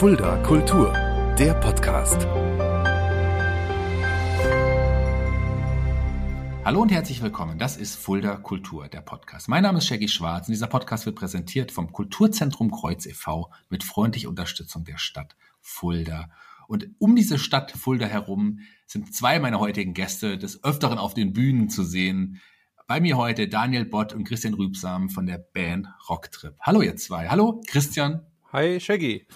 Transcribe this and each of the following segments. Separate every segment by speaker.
Speaker 1: Fulda Kultur, der Podcast.
Speaker 2: Hallo und herzlich willkommen. Das ist Fulda Kultur, der Podcast. Mein Name ist Shaggy Schwarz und dieser Podcast wird präsentiert vom Kulturzentrum Kreuz e.V. mit freundlicher Unterstützung der Stadt Fulda. Und um diese Stadt Fulda herum sind zwei meiner heutigen Gäste des Öfteren auf den Bühnen zu sehen. Bei mir heute Daniel Bott und Christian Rübsam von der Band Rocktrip. Hallo ihr zwei. Hallo Christian.
Speaker 3: Hi Shaggy.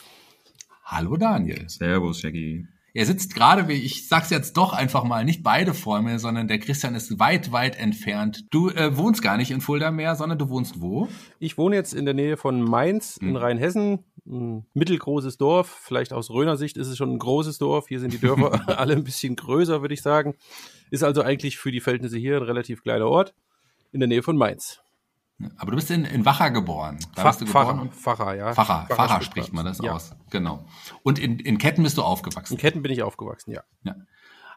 Speaker 2: Hallo Daniel.
Speaker 4: Servus Shaggy.
Speaker 2: Er sitzt gerade, wie ich sag's jetzt doch einfach mal, nicht beide vor mir, sondern der Christian ist weit, weit entfernt. Du äh, wohnst gar nicht in Fulda mehr, sondern du wohnst wo?
Speaker 3: Ich wohne jetzt in der Nähe von Mainz in hm. Rheinhessen. Ein mittelgroßes Dorf. Vielleicht aus Röner Sicht ist es schon ein großes Dorf. Hier sind die Dörfer alle ein bisschen größer, würde ich sagen. Ist also eigentlich für die Verhältnisse hier ein relativ kleiner Ort in der Nähe von Mainz.
Speaker 2: Aber du bist in, in Wacher geboren.
Speaker 3: Da Fa bist du geboren. Pfarrer, Pfarrer, ja.
Speaker 2: Pfarrer, Pfarrer, Pfarrer spricht man das ja. aus. Genau. Und in, in Ketten bist du aufgewachsen.
Speaker 3: In Ketten bin ich aufgewachsen, ja.
Speaker 2: ja.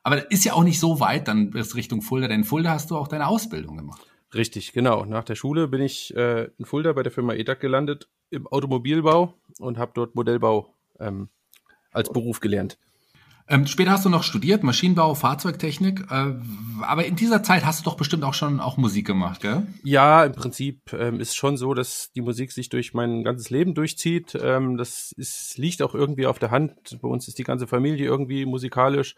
Speaker 2: Aber das ist ja auch nicht so weit, dann bis Richtung Fulda, denn in Fulda hast du auch deine Ausbildung gemacht.
Speaker 3: Richtig, genau. Nach der Schule bin ich äh, in Fulda bei der Firma EDAC gelandet im Automobilbau und habe dort Modellbau ähm, als Beruf gelernt.
Speaker 2: Ähm, später hast du noch studiert, Maschinenbau, Fahrzeugtechnik, äh, aber in dieser Zeit hast du doch bestimmt auch schon auch Musik gemacht, gell?
Speaker 3: Ja, im Prinzip ähm, ist schon so, dass die Musik sich durch mein ganzes Leben durchzieht. Ähm, das ist, liegt auch irgendwie auf der Hand. Bei uns ist die ganze Familie irgendwie musikalisch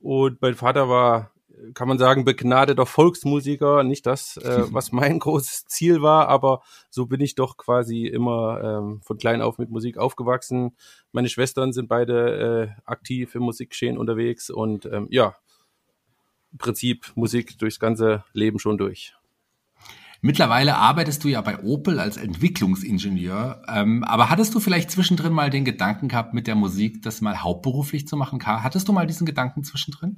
Speaker 3: und mein Vater war kann man sagen, begnadeter Volksmusiker. Nicht das, äh, was mein großes Ziel war, aber so bin ich doch quasi immer ähm, von klein auf mit Musik aufgewachsen. Meine Schwestern sind beide äh, aktiv im Musikgeschehen unterwegs und ähm, ja, im Prinzip Musik durchs ganze Leben schon durch.
Speaker 2: Mittlerweile arbeitest du ja bei Opel als Entwicklungsingenieur, ähm, aber hattest du vielleicht zwischendrin mal den Gedanken gehabt, mit der Musik das mal hauptberuflich zu machen? Hattest du mal diesen Gedanken zwischendrin?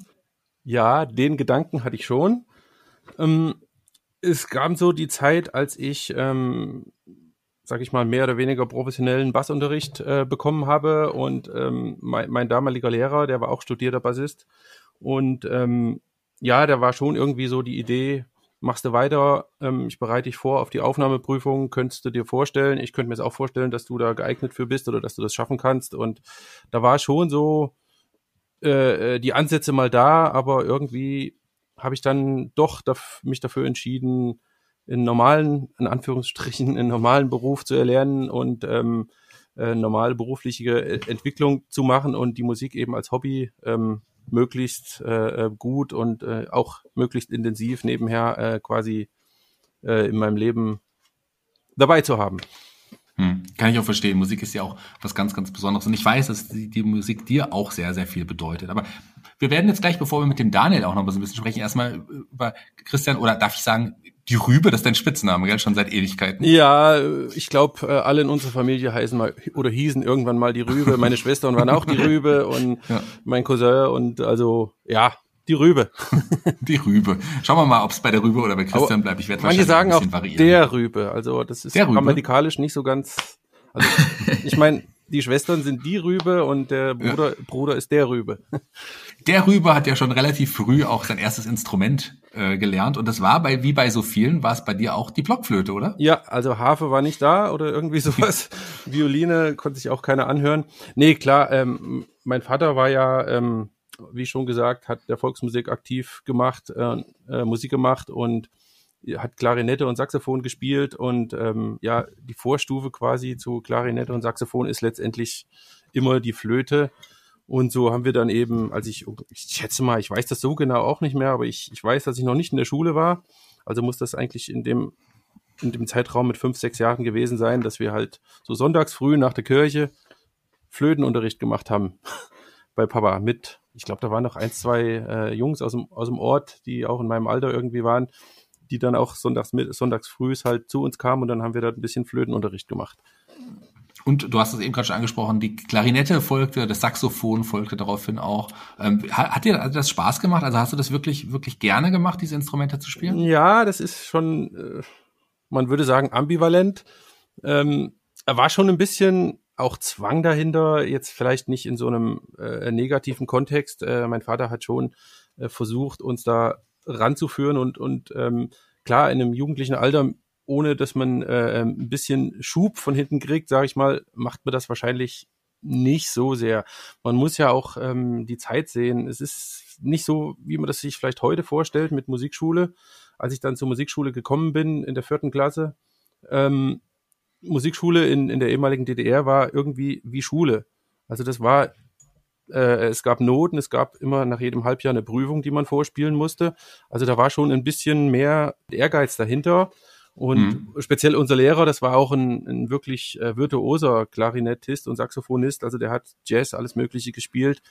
Speaker 3: Ja, den Gedanken hatte ich schon. Ähm, es gab so die Zeit, als ich, ähm, sag ich mal, mehr oder weniger professionellen Bassunterricht äh, bekommen habe und ähm, mein, mein, damaliger Lehrer, der war auch studierter Bassist und ähm, ja, da war schon irgendwie so die Idee, machst du weiter, ähm, ich bereite dich vor auf die Aufnahmeprüfung, könntest du dir vorstellen, ich könnte mir jetzt auch vorstellen, dass du da geeignet für bist oder dass du das schaffen kannst und da war schon so, äh, äh, die Ansätze mal da, aber irgendwie habe ich dann doch daf mich dafür entschieden, in normalen, in Anführungsstrichen, in normalen Beruf zu erlernen und ähm, äh, normale berufliche äh, Entwicklung zu machen und die Musik eben als Hobby ähm, möglichst äh, gut und äh, auch möglichst intensiv nebenher äh, quasi äh, in meinem Leben dabei zu haben.
Speaker 2: Hm, kann ich auch verstehen. Musik ist ja auch was ganz, ganz Besonderes. Und ich weiß, dass die, die, Musik dir auch sehr, sehr viel bedeutet. Aber wir werden jetzt gleich, bevor wir mit dem Daniel auch noch mal so ein bisschen sprechen, erstmal über Christian oder darf ich sagen, die Rübe, das ist dein Spitzname, gell? Schon seit Ewigkeiten.
Speaker 3: Ja, ich glaube, äh, alle in unserer Familie heißen mal oder hießen irgendwann mal die Rübe. Meine Schwestern waren auch die Rübe und ja. mein Cousin und also ja, die Rübe.
Speaker 2: die Rübe. Schauen wir mal, ob es bei der Rübe oder bei Christian Aber bleibt. Ich werde
Speaker 3: Manche sagen auch variieren. der Rübe. Also das ist grammatikalisch nicht so ganz. Also, ich meine, die Schwestern sind die Rübe und der Bruder, ja. Bruder ist der Rübe.
Speaker 2: Der Rübe hat ja schon relativ früh auch sein erstes Instrument äh, gelernt und das war bei wie bei so vielen war es bei dir auch die Blockflöte, oder?
Speaker 3: Ja, also Harfe war nicht da oder irgendwie sowas. Violine konnte sich auch keiner anhören. Nee, klar, ähm, mein Vater war ja ähm, wie schon gesagt, hat der Volksmusik aktiv gemacht, äh, äh, Musik gemacht und hat Klarinette und Saxophon gespielt und ähm, ja, die Vorstufe quasi zu Klarinette und Saxophon ist letztendlich immer die Flöte. Und so haben wir dann eben, als ich, ich schätze mal, ich weiß das so genau auch nicht mehr, aber ich, ich weiß, dass ich noch nicht in der Schule war. Also muss das eigentlich in dem, in dem Zeitraum mit fünf, sechs Jahren gewesen sein, dass wir halt so sonntags früh nach der Kirche Flötenunterricht gemacht haben bei Papa mit ich glaube, da waren noch ein, zwei äh, Jungs aus dem, aus dem Ort, die auch in meinem Alter irgendwie waren, die dann auch sonntags, sonntags frühs halt zu uns kamen und dann haben wir da ein bisschen Flötenunterricht gemacht.
Speaker 2: Und du hast es eben gerade schon angesprochen, die Klarinette folgte, das Saxophon folgte daraufhin auch. Ähm, hat dir das Spaß gemacht? Also hast du das wirklich, wirklich gerne gemacht, diese Instrumente zu spielen?
Speaker 3: Ja, das ist schon, äh, man würde sagen, ambivalent. Ähm, er war schon ein bisschen auch Zwang dahinter, jetzt vielleicht nicht in so einem äh, negativen Kontext. Äh, mein Vater hat schon äh, versucht, uns da ranzuführen und, und ähm, klar, in einem jugendlichen Alter, ohne dass man äh, ähm, ein bisschen Schub von hinten kriegt, sage ich mal, macht man das wahrscheinlich nicht so sehr. Man muss ja auch ähm, die Zeit sehen. Es ist nicht so, wie man das sich vielleicht heute vorstellt mit Musikschule. Als ich dann zur Musikschule gekommen bin in der vierten Klasse, ähm, Musikschule in, in der ehemaligen DDR war irgendwie wie Schule. Also das war, äh, es gab Noten, es gab immer nach jedem Halbjahr eine Prüfung, die man vorspielen musste. Also da war schon ein bisschen mehr Ehrgeiz dahinter. Und mhm. speziell unser Lehrer, das war auch ein, ein wirklich äh, virtuoser Klarinettist und Saxophonist. Also der hat Jazz, alles Mögliche gespielt.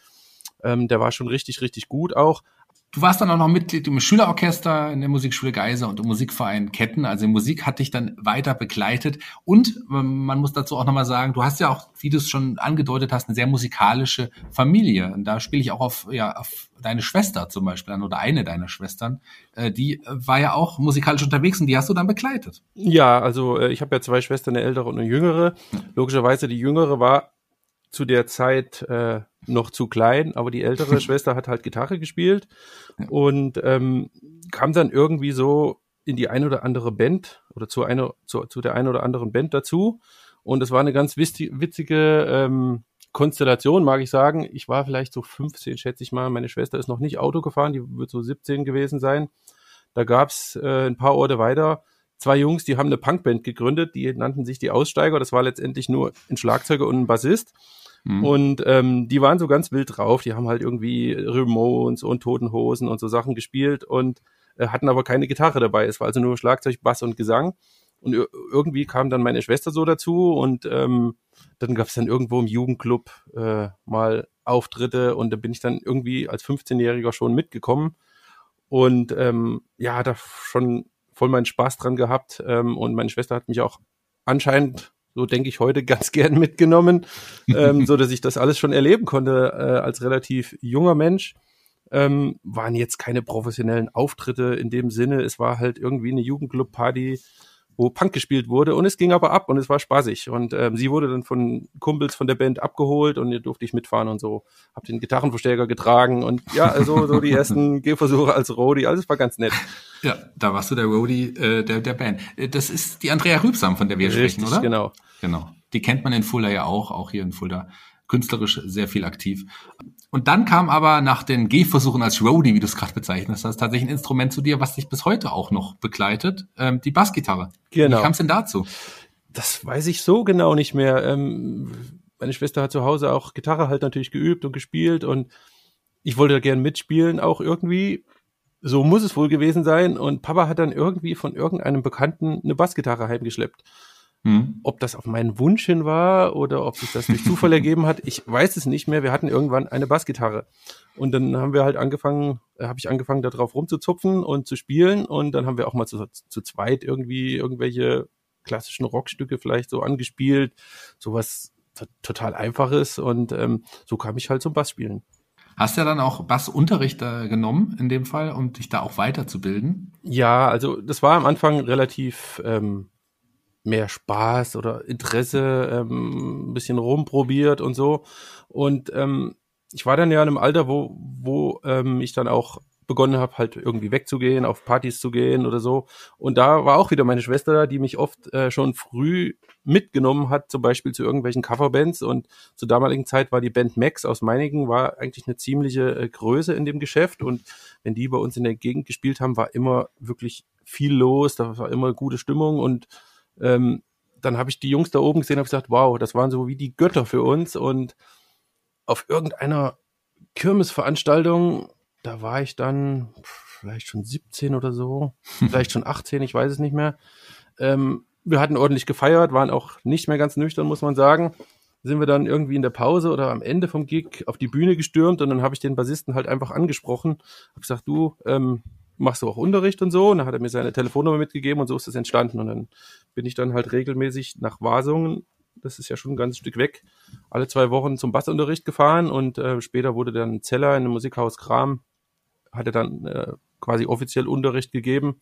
Speaker 3: Ähm, der war schon richtig, richtig gut auch.
Speaker 2: Du warst dann auch noch Mitglied im Schülerorchester in der Musikschule Geiser und im Musikverein Ketten. Also Musik hat dich dann weiter begleitet. Und ähm, man muss dazu auch nochmal sagen, du hast ja auch, wie du es schon angedeutet hast, eine sehr musikalische Familie. Und da spiele ich auch auf, ja, auf deine Schwester zum Beispiel an oder eine deiner Schwestern. Äh, die war ja auch musikalisch unterwegs und die hast du dann begleitet.
Speaker 3: Ja, also äh, ich habe ja zwei Schwestern, eine ältere und eine jüngere. Logischerweise die jüngere war zu der Zeit äh, noch zu klein, aber die ältere Schwester hat halt Gitarre gespielt und ähm, kam dann irgendwie so in die eine oder andere Band oder zu, eine, zu, zu der einen oder anderen Band dazu. Und es war eine ganz witzige ähm, Konstellation, mag ich sagen. Ich war vielleicht so 15, schätze ich mal. Meine Schwester ist noch nicht Auto gefahren, die wird so 17 gewesen sein. Da gab's äh, ein paar Orte weiter zwei Jungs, die haben eine Punkband gegründet, die nannten sich die Aussteiger. Das war letztendlich nur ein Schlagzeuger und ein Bassist. Mhm. Und ähm, die waren so ganz wild drauf. Die haben halt irgendwie Ramones und Toten Hosen und so Sachen gespielt und äh, hatten aber keine Gitarre dabei. Es war also nur Schlagzeug, Bass und Gesang. Und irgendwie kam dann meine Schwester so dazu und ähm, dann gab es dann irgendwo im Jugendclub äh, mal Auftritte und da bin ich dann irgendwie als 15-Jähriger schon mitgekommen und ähm, ja, da schon voll meinen Spaß dran gehabt ähm, und meine Schwester hat mich auch anscheinend so denke ich heute, ganz gern mitgenommen, ähm, so dass ich das alles schon erleben konnte äh, als relativ junger Mensch. Ähm, waren jetzt keine professionellen Auftritte in dem Sinne. Es war halt irgendwie eine Jugendclub-Party, wo Punk gespielt wurde und es ging aber ab und es war spaßig. Und ähm, sie wurde dann von Kumpels von der Band abgeholt und hier durfte ich mitfahren und so. Hab den Gitarrenverstärker getragen und ja, also so die ersten Gehversuche als Roadie, alles war ganz nett.
Speaker 2: Ja, da warst du der Roadie äh, der, der Band. Äh, das ist die Andrea Rübsam, von der wir Richtig, sprechen, oder?
Speaker 3: genau.
Speaker 2: Genau. Die kennt man in Fulda ja auch, auch hier in Fulda künstlerisch sehr viel aktiv. Und dann kam aber nach den Gehversuchen als Roadie, wie du es gerade bezeichnest hast, tatsächlich ein Instrument zu dir, was dich bis heute auch noch begleitet, ähm, die Bassgitarre.
Speaker 3: Genau.
Speaker 2: Wie kam es denn dazu?
Speaker 3: Das weiß ich so genau nicht mehr. Ähm, meine Schwester hat zu Hause auch Gitarre halt natürlich geübt und gespielt und ich wollte da gern mitspielen, auch irgendwie. So muss es wohl gewesen sein. Und Papa hat dann irgendwie von irgendeinem Bekannten eine Bassgitarre heimgeschleppt. Hm. Ob das auf meinen Wunsch hin war oder ob sich das durch Zufall ergeben hat, ich weiß es nicht mehr. Wir hatten irgendwann eine Bassgitarre. Und dann haben wir halt angefangen, äh, habe ich angefangen, da drauf rumzuzupfen und zu spielen. Und dann haben wir auch mal zu, zu zweit irgendwie irgendwelche klassischen Rockstücke vielleicht so angespielt. Sowas total einfaches. Und ähm, so kam ich halt zum Bassspielen.
Speaker 2: Hast du ja dann auch Bassunterricht äh, genommen in dem Fall, um dich da auch weiterzubilden?
Speaker 3: Ja, also das war am Anfang relativ ähm, mehr Spaß oder Interesse, ähm, ein bisschen rumprobiert und so. Und ähm, ich war dann ja in einem Alter, wo, wo ähm, ich dann auch begonnen habe, halt irgendwie wegzugehen, auf Partys zu gehen oder so. Und da war auch wieder meine Schwester, die mich oft äh, schon früh mitgenommen hat, zum Beispiel zu irgendwelchen Coverbands. Und zur damaligen Zeit war die Band Max aus Meiningen, war eigentlich eine ziemliche äh, Größe in dem Geschäft. Und wenn die bei uns in der Gegend gespielt haben, war immer wirklich viel los, da war immer gute Stimmung und ähm, dann habe ich die Jungs da oben gesehen und habe gesagt, wow, das waren so wie die Götter für uns. Und auf irgendeiner Kirmesveranstaltung, da war ich dann vielleicht schon 17 oder so, vielleicht schon 18, ich weiß es nicht mehr. Ähm, wir hatten ordentlich gefeiert, waren auch nicht mehr ganz nüchtern, muss man sagen. Sind wir dann irgendwie in der Pause oder am Ende vom Gig auf die Bühne gestürmt und dann habe ich den Bassisten halt einfach angesprochen, habe gesagt, du, ähm, machst du auch Unterricht und so. Und dann hat er mir seine Telefonnummer mitgegeben und so ist das entstanden. Und dann bin ich dann halt regelmäßig nach Wasungen, das ist ja schon ein ganzes Stück weg, alle zwei Wochen zum Bassunterricht gefahren und äh, später wurde dann Zeller in einem Musikhaus Kram, hat er dann äh, quasi offiziell Unterricht gegeben.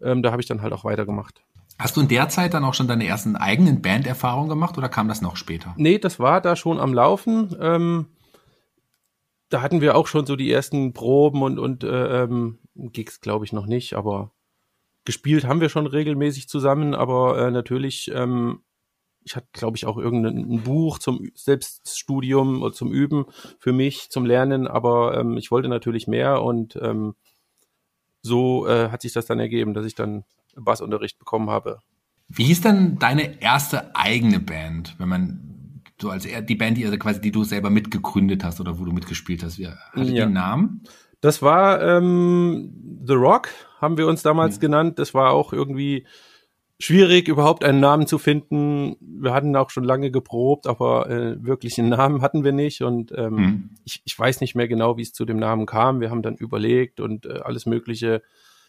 Speaker 3: Ähm, da habe ich dann halt auch weitergemacht.
Speaker 2: Hast du in der Zeit dann auch schon deine ersten eigenen Banderfahrungen gemacht oder kam das noch später?
Speaker 3: Nee, das war da schon am Laufen. Ähm, da hatten wir auch schon so die ersten Proben und, und äh, ähm, Gigs, glaube ich, noch nicht, aber gespielt haben wir schon regelmäßig zusammen, aber äh, natürlich, ähm, ich hatte, glaube ich, auch irgendein Buch zum Selbststudium oder zum Üben für mich, zum Lernen, aber ähm, ich wollte natürlich mehr und ähm, so äh, hat sich das dann ergeben, dass ich dann Bassunterricht bekommen habe.
Speaker 2: Wie hieß denn deine erste eigene Band, wenn man so als die Band, die also quasi die du selber mitgegründet hast oder wo du mitgespielt hast, wie hatte ja. die einen Namen?
Speaker 3: Das war ähm, The Rock, haben wir uns damals ja. genannt. Das war auch irgendwie schwierig, überhaupt einen Namen zu finden. Wir hatten auch schon lange geprobt, aber äh, wirklich einen Namen hatten wir nicht. Und ähm, mhm. ich, ich weiß nicht mehr genau, wie es zu dem Namen kam. Wir haben dann überlegt und äh, alles Mögliche.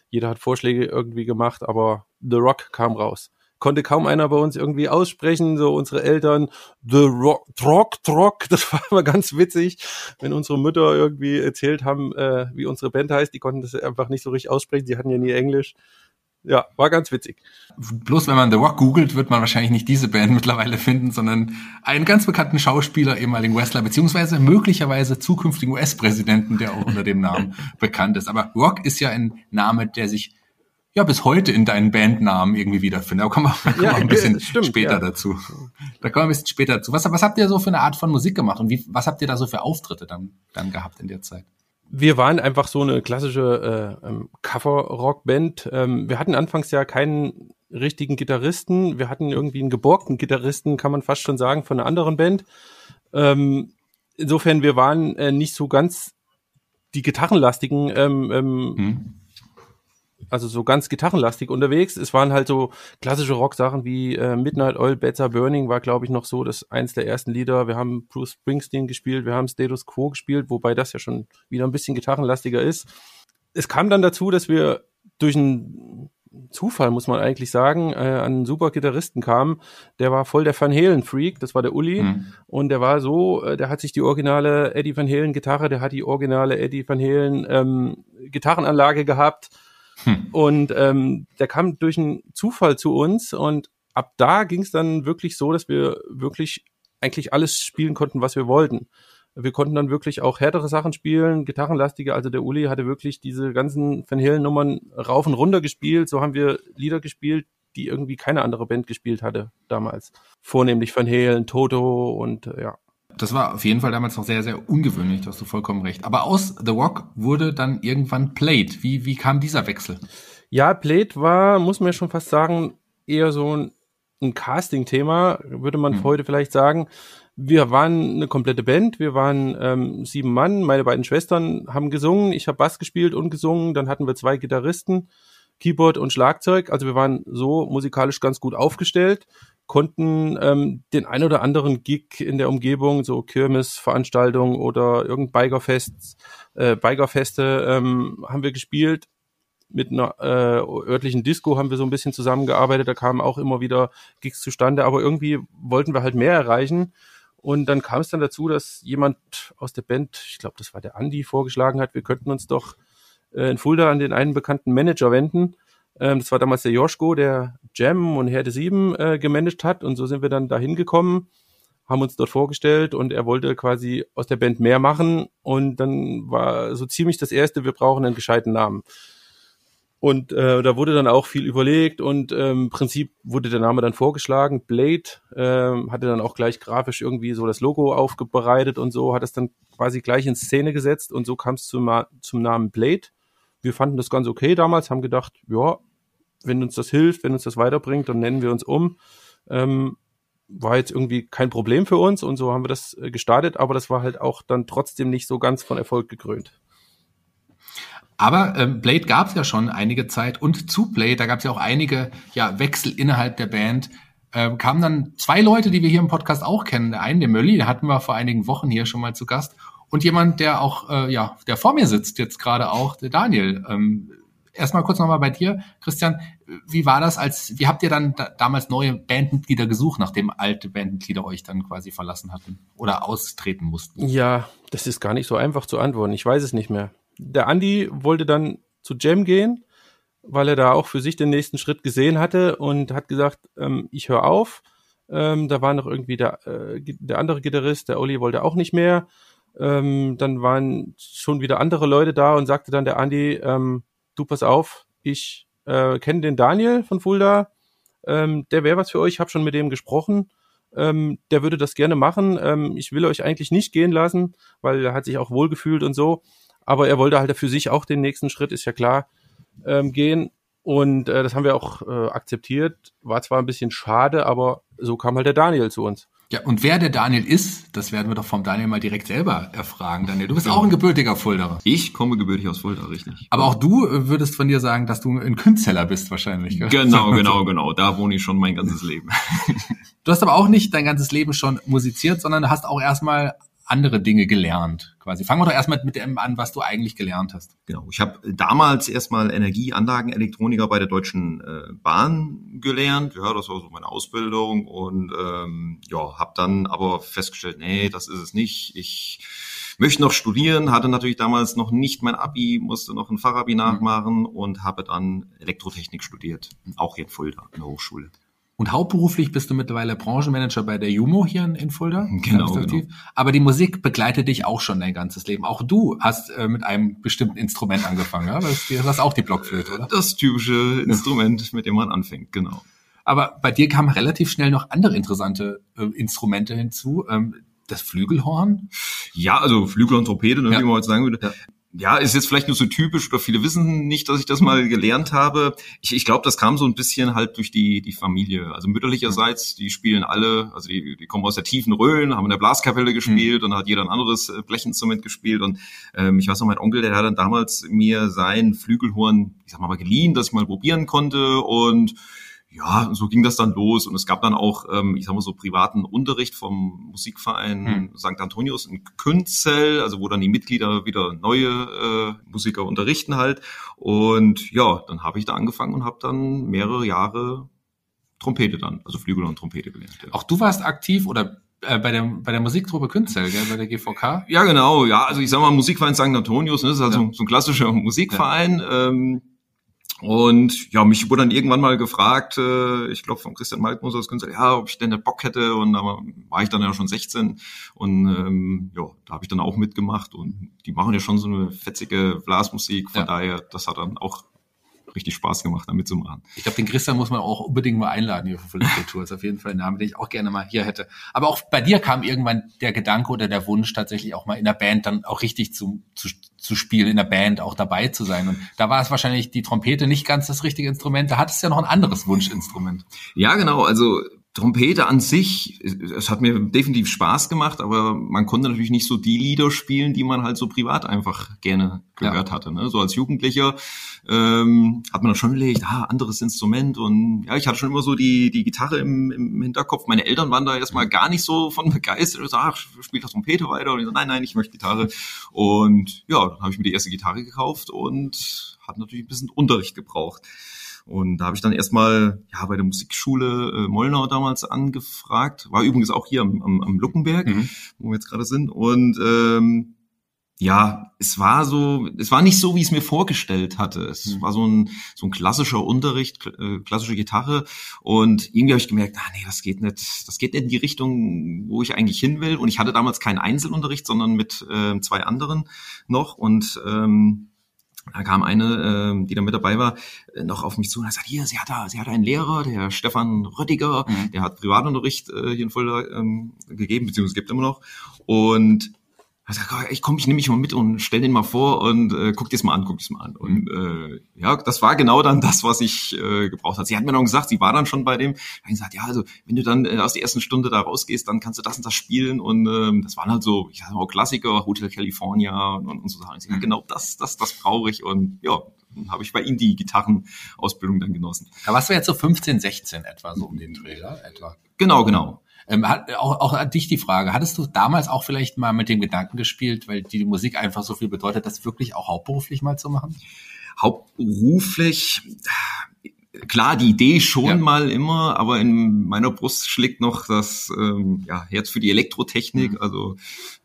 Speaker 3: Jeder hat Vorschläge irgendwie gemacht, aber The Rock kam raus konnte kaum einer bei uns irgendwie aussprechen, so unsere Eltern, The Rock, Trock, Trock, das war immer ganz witzig, wenn unsere Mütter irgendwie erzählt haben, äh, wie unsere Band heißt, die konnten das einfach nicht so richtig aussprechen, die hatten ja nie Englisch. Ja, war ganz witzig.
Speaker 2: Bloß wenn man The Rock googelt, wird man wahrscheinlich nicht diese Band mittlerweile finden, sondern einen ganz bekannten Schauspieler, ehemaligen Wrestler, beziehungsweise möglicherweise zukünftigen US-Präsidenten, der auch unter dem Namen bekannt ist. Aber Rock ist ja ein Name, der sich ja bis heute in deinen Bandnamen irgendwie wiederfinden. Da kommen wir, kommen ja, ein bisschen stimmt, später ja. dazu. Da kommen wir ein bisschen später dazu. Was, was habt ihr so für eine Art von Musik gemacht und wie, was habt ihr da so für Auftritte dann, dann gehabt in der Zeit?
Speaker 3: Wir waren einfach so eine klassische äh, ähm, Cover-Rock-Band. Ähm, wir hatten anfangs ja keinen richtigen Gitarristen. Wir hatten irgendwie einen geborgten Gitarristen, kann man fast schon sagen, von einer anderen Band. Ähm, insofern, wir waren äh, nicht so ganz die gitarrenlastigen ähm, ähm, hm also so ganz gitarrenlastig unterwegs. Es waren halt so klassische Rock-Sachen wie äh, Midnight Oil, Better Burning war, glaube ich, noch so das eins der ersten Lieder. Wir haben Bruce Springsteen gespielt, wir haben Status Quo gespielt, wobei das ja schon wieder ein bisschen gitarrenlastiger ist. Es kam dann dazu, dass wir durch einen Zufall, muss man eigentlich sagen, äh, an einen super Gitarristen kamen. Der war voll der Van Halen-Freak, das war der Uli. Mhm. Und der war so, äh, der hat sich die originale Eddie Van Halen-Gitarre, der hat die originale Eddie Van Halen ähm, Gitarrenanlage gehabt hm. Und ähm, der kam durch einen Zufall zu uns und ab da ging es dann wirklich so, dass wir wirklich eigentlich alles spielen konnten, was wir wollten. Wir konnten dann wirklich auch härtere Sachen spielen, gitarrenlastige. Also der Uli hatte wirklich diese ganzen Van Halen-Nummern rauf und runter gespielt. So haben wir Lieder gespielt, die irgendwie keine andere Band gespielt hatte damals. Vornehmlich Van Halen, Toto und ja.
Speaker 2: Das war auf jeden Fall damals noch sehr, sehr ungewöhnlich, da hast du vollkommen recht. Aber aus The Rock wurde dann irgendwann Plate. Wie, wie kam dieser Wechsel?
Speaker 3: Ja, Plate war, muss man ja schon fast sagen, eher so ein, ein Casting-Thema, würde man hm. heute vielleicht sagen. Wir waren eine komplette Band, wir waren ähm, sieben Mann, meine beiden Schwestern haben gesungen, ich habe Bass gespielt und gesungen, dann hatten wir zwei Gitarristen, Keyboard und Schlagzeug, also wir waren so musikalisch ganz gut aufgestellt konnten ähm, den ein oder anderen Gig in der Umgebung, so Kirmesveranstaltungen oder irgendein Bikerfest, äh, Bikerfeste ähm, haben wir gespielt. Mit einer äh, örtlichen Disco haben wir so ein bisschen zusammengearbeitet, da kamen auch immer wieder Gigs zustande, aber irgendwie wollten wir halt mehr erreichen. Und dann kam es dann dazu, dass jemand aus der Band, ich glaube, das war der Andi, vorgeschlagen hat, wir könnten uns doch äh, in Fulda an den einen bekannten Manager wenden ähm, das war damals der Joschko, der Jam und Herde 7 äh, gemanagt hat. Und so sind wir dann da hingekommen, haben uns dort vorgestellt und er wollte quasi aus der Band mehr machen. Und dann war so ziemlich das erste, wir brauchen einen gescheiten Namen. Und äh, da wurde dann auch viel überlegt und ähm, im Prinzip wurde der Name dann vorgeschlagen. Blade ähm, hatte dann auch gleich grafisch irgendwie so das Logo aufbereitet und so, hat es dann quasi gleich in Szene gesetzt und so kam es zum, zum Namen Blade. Wir fanden das ganz okay damals, haben gedacht, ja, wenn uns das hilft, wenn uns das weiterbringt, dann nennen wir uns um. Ähm, war jetzt irgendwie kein Problem für uns und so haben wir das äh, gestartet, aber das war halt auch dann trotzdem nicht so ganz von Erfolg gekrönt.
Speaker 2: Aber ähm, Blade gab es ja schon einige Zeit und zu Blade, da gab es ja auch einige ja, Wechsel innerhalb der Band. Ähm, kamen dann zwei Leute, die wir hier im Podcast auch kennen. Der eine, der Mölli, den hatten wir vor einigen Wochen hier schon mal zu Gast. Und jemand, der auch, äh, ja, der vor mir sitzt jetzt gerade auch, der Daniel. Ähm, erstmal kurz nochmal bei dir, Christian. Wie war das als, wie habt ihr dann da, damals neue Bandmitglieder gesucht, nachdem alte Bandmitglieder euch dann quasi verlassen hatten oder austreten mussten?
Speaker 3: Ja, das ist gar nicht so einfach zu antworten. Ich weiß es nicht mehr. Der Andi wollte dann zu Jam gehen, weil er da auch für sich den nächsten Schritt gesehen hatte und hat gesagt, ähm, ich höre auf. Ähm, da war noch irgendwie der, äh, der andere Gitarrist, der Olli wollte auch nicht mehr. Ähm, dann waren schon wieder andere Leute da und sagte dann der Andi, ähm, du pass auf, ich äh, kenne den Daniel von Fulda, ähm, der wäre was für euch, ich habe schon mit dem gesprochen. ähm, der würde das gerne machen. Ähm, ich will euch eigentlich nicht gehen lassen, weil er hat sich auch wohlgefühlt und so. Aber er wollte halt für sich auch den nächsten Schritt, ist ja klar, ähm, gehen. Und äh, das haben wir auch äh, akzeptiert. War zwar ein bisschen schade, aber so kam halt der Daniel zu uns.
Speaker 2: Ja, und wer der Daniel ist, das werden wir doch vom Daniel mal direkt selber erfragen. Daniel, du bist auch ein gebürtiger Fulderer.
Speaker 4: Ich komme gebürtig aus Fulda, richtig.
Speaker 2: Aber auch du äh, würdest von dir sagen, dass du ein Künstler bist wahrscheinlich. Gell?
Speaker 4: Genau, genau, genau. Da wohne ich schon mein ganzes Leben.
Speaker 2: Du hast aber auch nicht dein ganzes Leben schon musiziert, sondern du hast auch erstmal andere Dinge gelernt, quasi. Fangen wir doch erstmal mit dem an, was du eigentlich gelernt hast.
Speaker 4: Genau. Ich habe damals erstmal Energieanlagenelektroniker bei der Deutschen äh, Bahn gelernt. Ja, das war so meine Ausbildung und ähm, ja, habe dann aber festgestellt, nee, das ist es nicht. Ich möchte noch studieren, hatte natürlich damals noch nicht mein Abi, musste noch ein Fachabi nachmachen mhm. und habe dann Elektrotechnik studiert, auch hier in Fulda in der Hochschule.
Speaker 2: Und hauptberuflich bist du mittlerweile Branchenmanager bei der Jumo hier in, in Fulda.
Speaker 4: Genau, genau.
Speaker 2: Aber die Musik begleitet dich auch schon dein ganzes Leben. Auch du hast äh, mit einem bestimmten Instrument angefangen, ja? Das, das ist auch die Blockflöte, oder?
Speaker 4: Das typische Instrument, mit dem man anfängt, genau.
Speaker 2: Aber bei dir kamen relativ schnell noch andere interessante äh, Instrumente hinzu. Ähm, das Flügelhorn?
Speaker 4: Ja, also Flügel und Trompete, ne, ja. wie man heute sagen würde. Ja ja, ist jetzt vielleicht nur so typisch oder viele wissen nicht, dass ich das mal gelernt habe. Ich, ich glaube, das kam so ein bisschen halt durch die, die Familie. Also mütterlicherseits, die spielen alle, also die, die kommen aus der tiefen Rhön, haben in der Blaskapelle gespielt mhm. und hat jeder ein anderes äh, Blechinstrument gespielt. Und ähm, ich weiß noch, mein Onkel, der hat dann damals mir sein Flügelhorn, ich sag mal, geliehen, dass ich mal probieren konnte und ja, so ging das dann los. Und es gab dann auch, ähm, ich sag mal so, privaten Unterricht vom Musikverein hm. St. Antonius in Künzell, also wo dann die Mitglieder wieder neue äh, Musiker unterrichten halt. Und ja, dann habe ich da angefangen und habe dann mehrere Jahre Trompete dann, also Flügel und Trompete gelernt.
Speaker 2: Ja. Auch du warst aktiv oder äh, bei der bei der Musiktruppe Künzel, gell, bei der GVK?
Speaker 4: Ja, genau. Ja, also ich sag mal Musikverein St. Antonius, ne, das ist also ja. so ein klassischer Musikverein. Ja. Ähm, und ja, mich wurde dann irgendwann mal gefragt, äh, ich glaube von Christian Malkmoser als Künstler, ja, ob ich denn nicht Bock hätte. Und da war ich dann ja schon 16 und ähm, ja, da habe ich dann auch mitgemacht. Und die machen ja schon so eine fetzige Blasmusik. Von ja. daher, das hat dann auch richtig Spaß gemacht, da mitzumachen.
Speaker 2: Ich glaube, den Christian muss man auch unbedingt mal einladen hier für Kultur. ist auf jeden Fall ein Name, den ich auch gerne mal hier hätte. Aber auch bei dir kam irgendwann der Gedanke oder der Wunsch, tatsächlich auch mal in der Band dann auch richtig zu, zu, zu spielen, in der Band auch dabei zu sein. Und da war es wahrscheinlich die Trompete nicht ganz das richtige Instrument. Da hattest du ja noch ein anderes Wunschinstrument.
Speaker 4: Ja, genau. Also Trompete an sich, es hat mir definitiv Spaß gemacht, aber man konnte natürlich nicht so die Lieder spielen, die man halt so privat einfach gerne gehört ja. hatte. Ne? So als Jugendlicher ähm, hat man dann schon überlegt, ah, anderes Instrument und ja, ich hatte schon immer so die, die Gitarre im, im Hinterkopf. Meine Eltern waren da erstmal gar nicht so von begeistert. Ich so, ach, spielt das Trompete weiter? Und ich so, nein, nein, ich möchte Gitarre. Und ja, dann habe ich mir die erste Gitarre gekauft und hat natürlich ein bisschen Unterricht gebraucht. Und da habe ich dann erstmal ja bei der Musikschule äh, Mollnau damals angefragt. War übrigens auch hier am, am, am Luckenberg, mhm. wo wir jetzt gerade sind. Und ähm, ja, es war so, es war nicht so, wie ich es mir vorgestellt hatte. Es mhm. war so ein, so ein klassischer Unterricht, äh, klassische Gitarre. Und irgendwie habe ich gemerkt, ah nee, das geht nicht, das geht nicht in die Richtung, wo ich eigentlich hin will. Und ich hatte damals keinen Einzelunterricht, sondern mit äh, zwei anderen noch. Und ähm, da kam eine, äh, die da mit dabei war, äh, noch auf mich zu und hat gesagt, hier, sie hat da, sie hat einen Lehrer, der Stefan Röttiger, mhm. der hat Privatunterricht äh, hier in Fulda ähm, gegeben, beziehungsweise gibt immer noch. Und also, ich komm, ich nehme mich mal mit und stell den mal vor und äh, guck dir's mal an, guck dir's mal an. Und äh, ja, das war genau dann das, was ich äh, gebraucht hat. Sie hat mir noch gesagt, sie war dann schon bei dem, hat gesagt, ja, also wenn du dann äh, aus der ersten Stunde da rausgehst, dann kannst du das und das spielen. Und ähm, das waren halt so, ich sag mal, Klassiker, Hotel California und, und so Sachen. Ich sag, mhm. genau das, das, das brauche ich. Und ja, dann habe ich bei ihm die Gitarrenausbildung dann genossen.
Speaker 2: Da warst du jetzt so 15, 16 etwa so um den Dreh, etwa.
Speaker 4: Genau, genau.
Speaker 2: Ähm, hat, auch, auch an dich die Frage, hattest du damals auch vielleicht mal mit dem Gedanken gespielt, weil die Musik einfach so viel bedeutet, das wirklich auch hauptberuflich mal zu machen?
Speaker 4: Hauptberuflich, klar, die Idee schon ja. mal immer, aber in meiner Brust schlägt noch das ähm, ja, Herz für die Elektrotechnik. Mhm. Also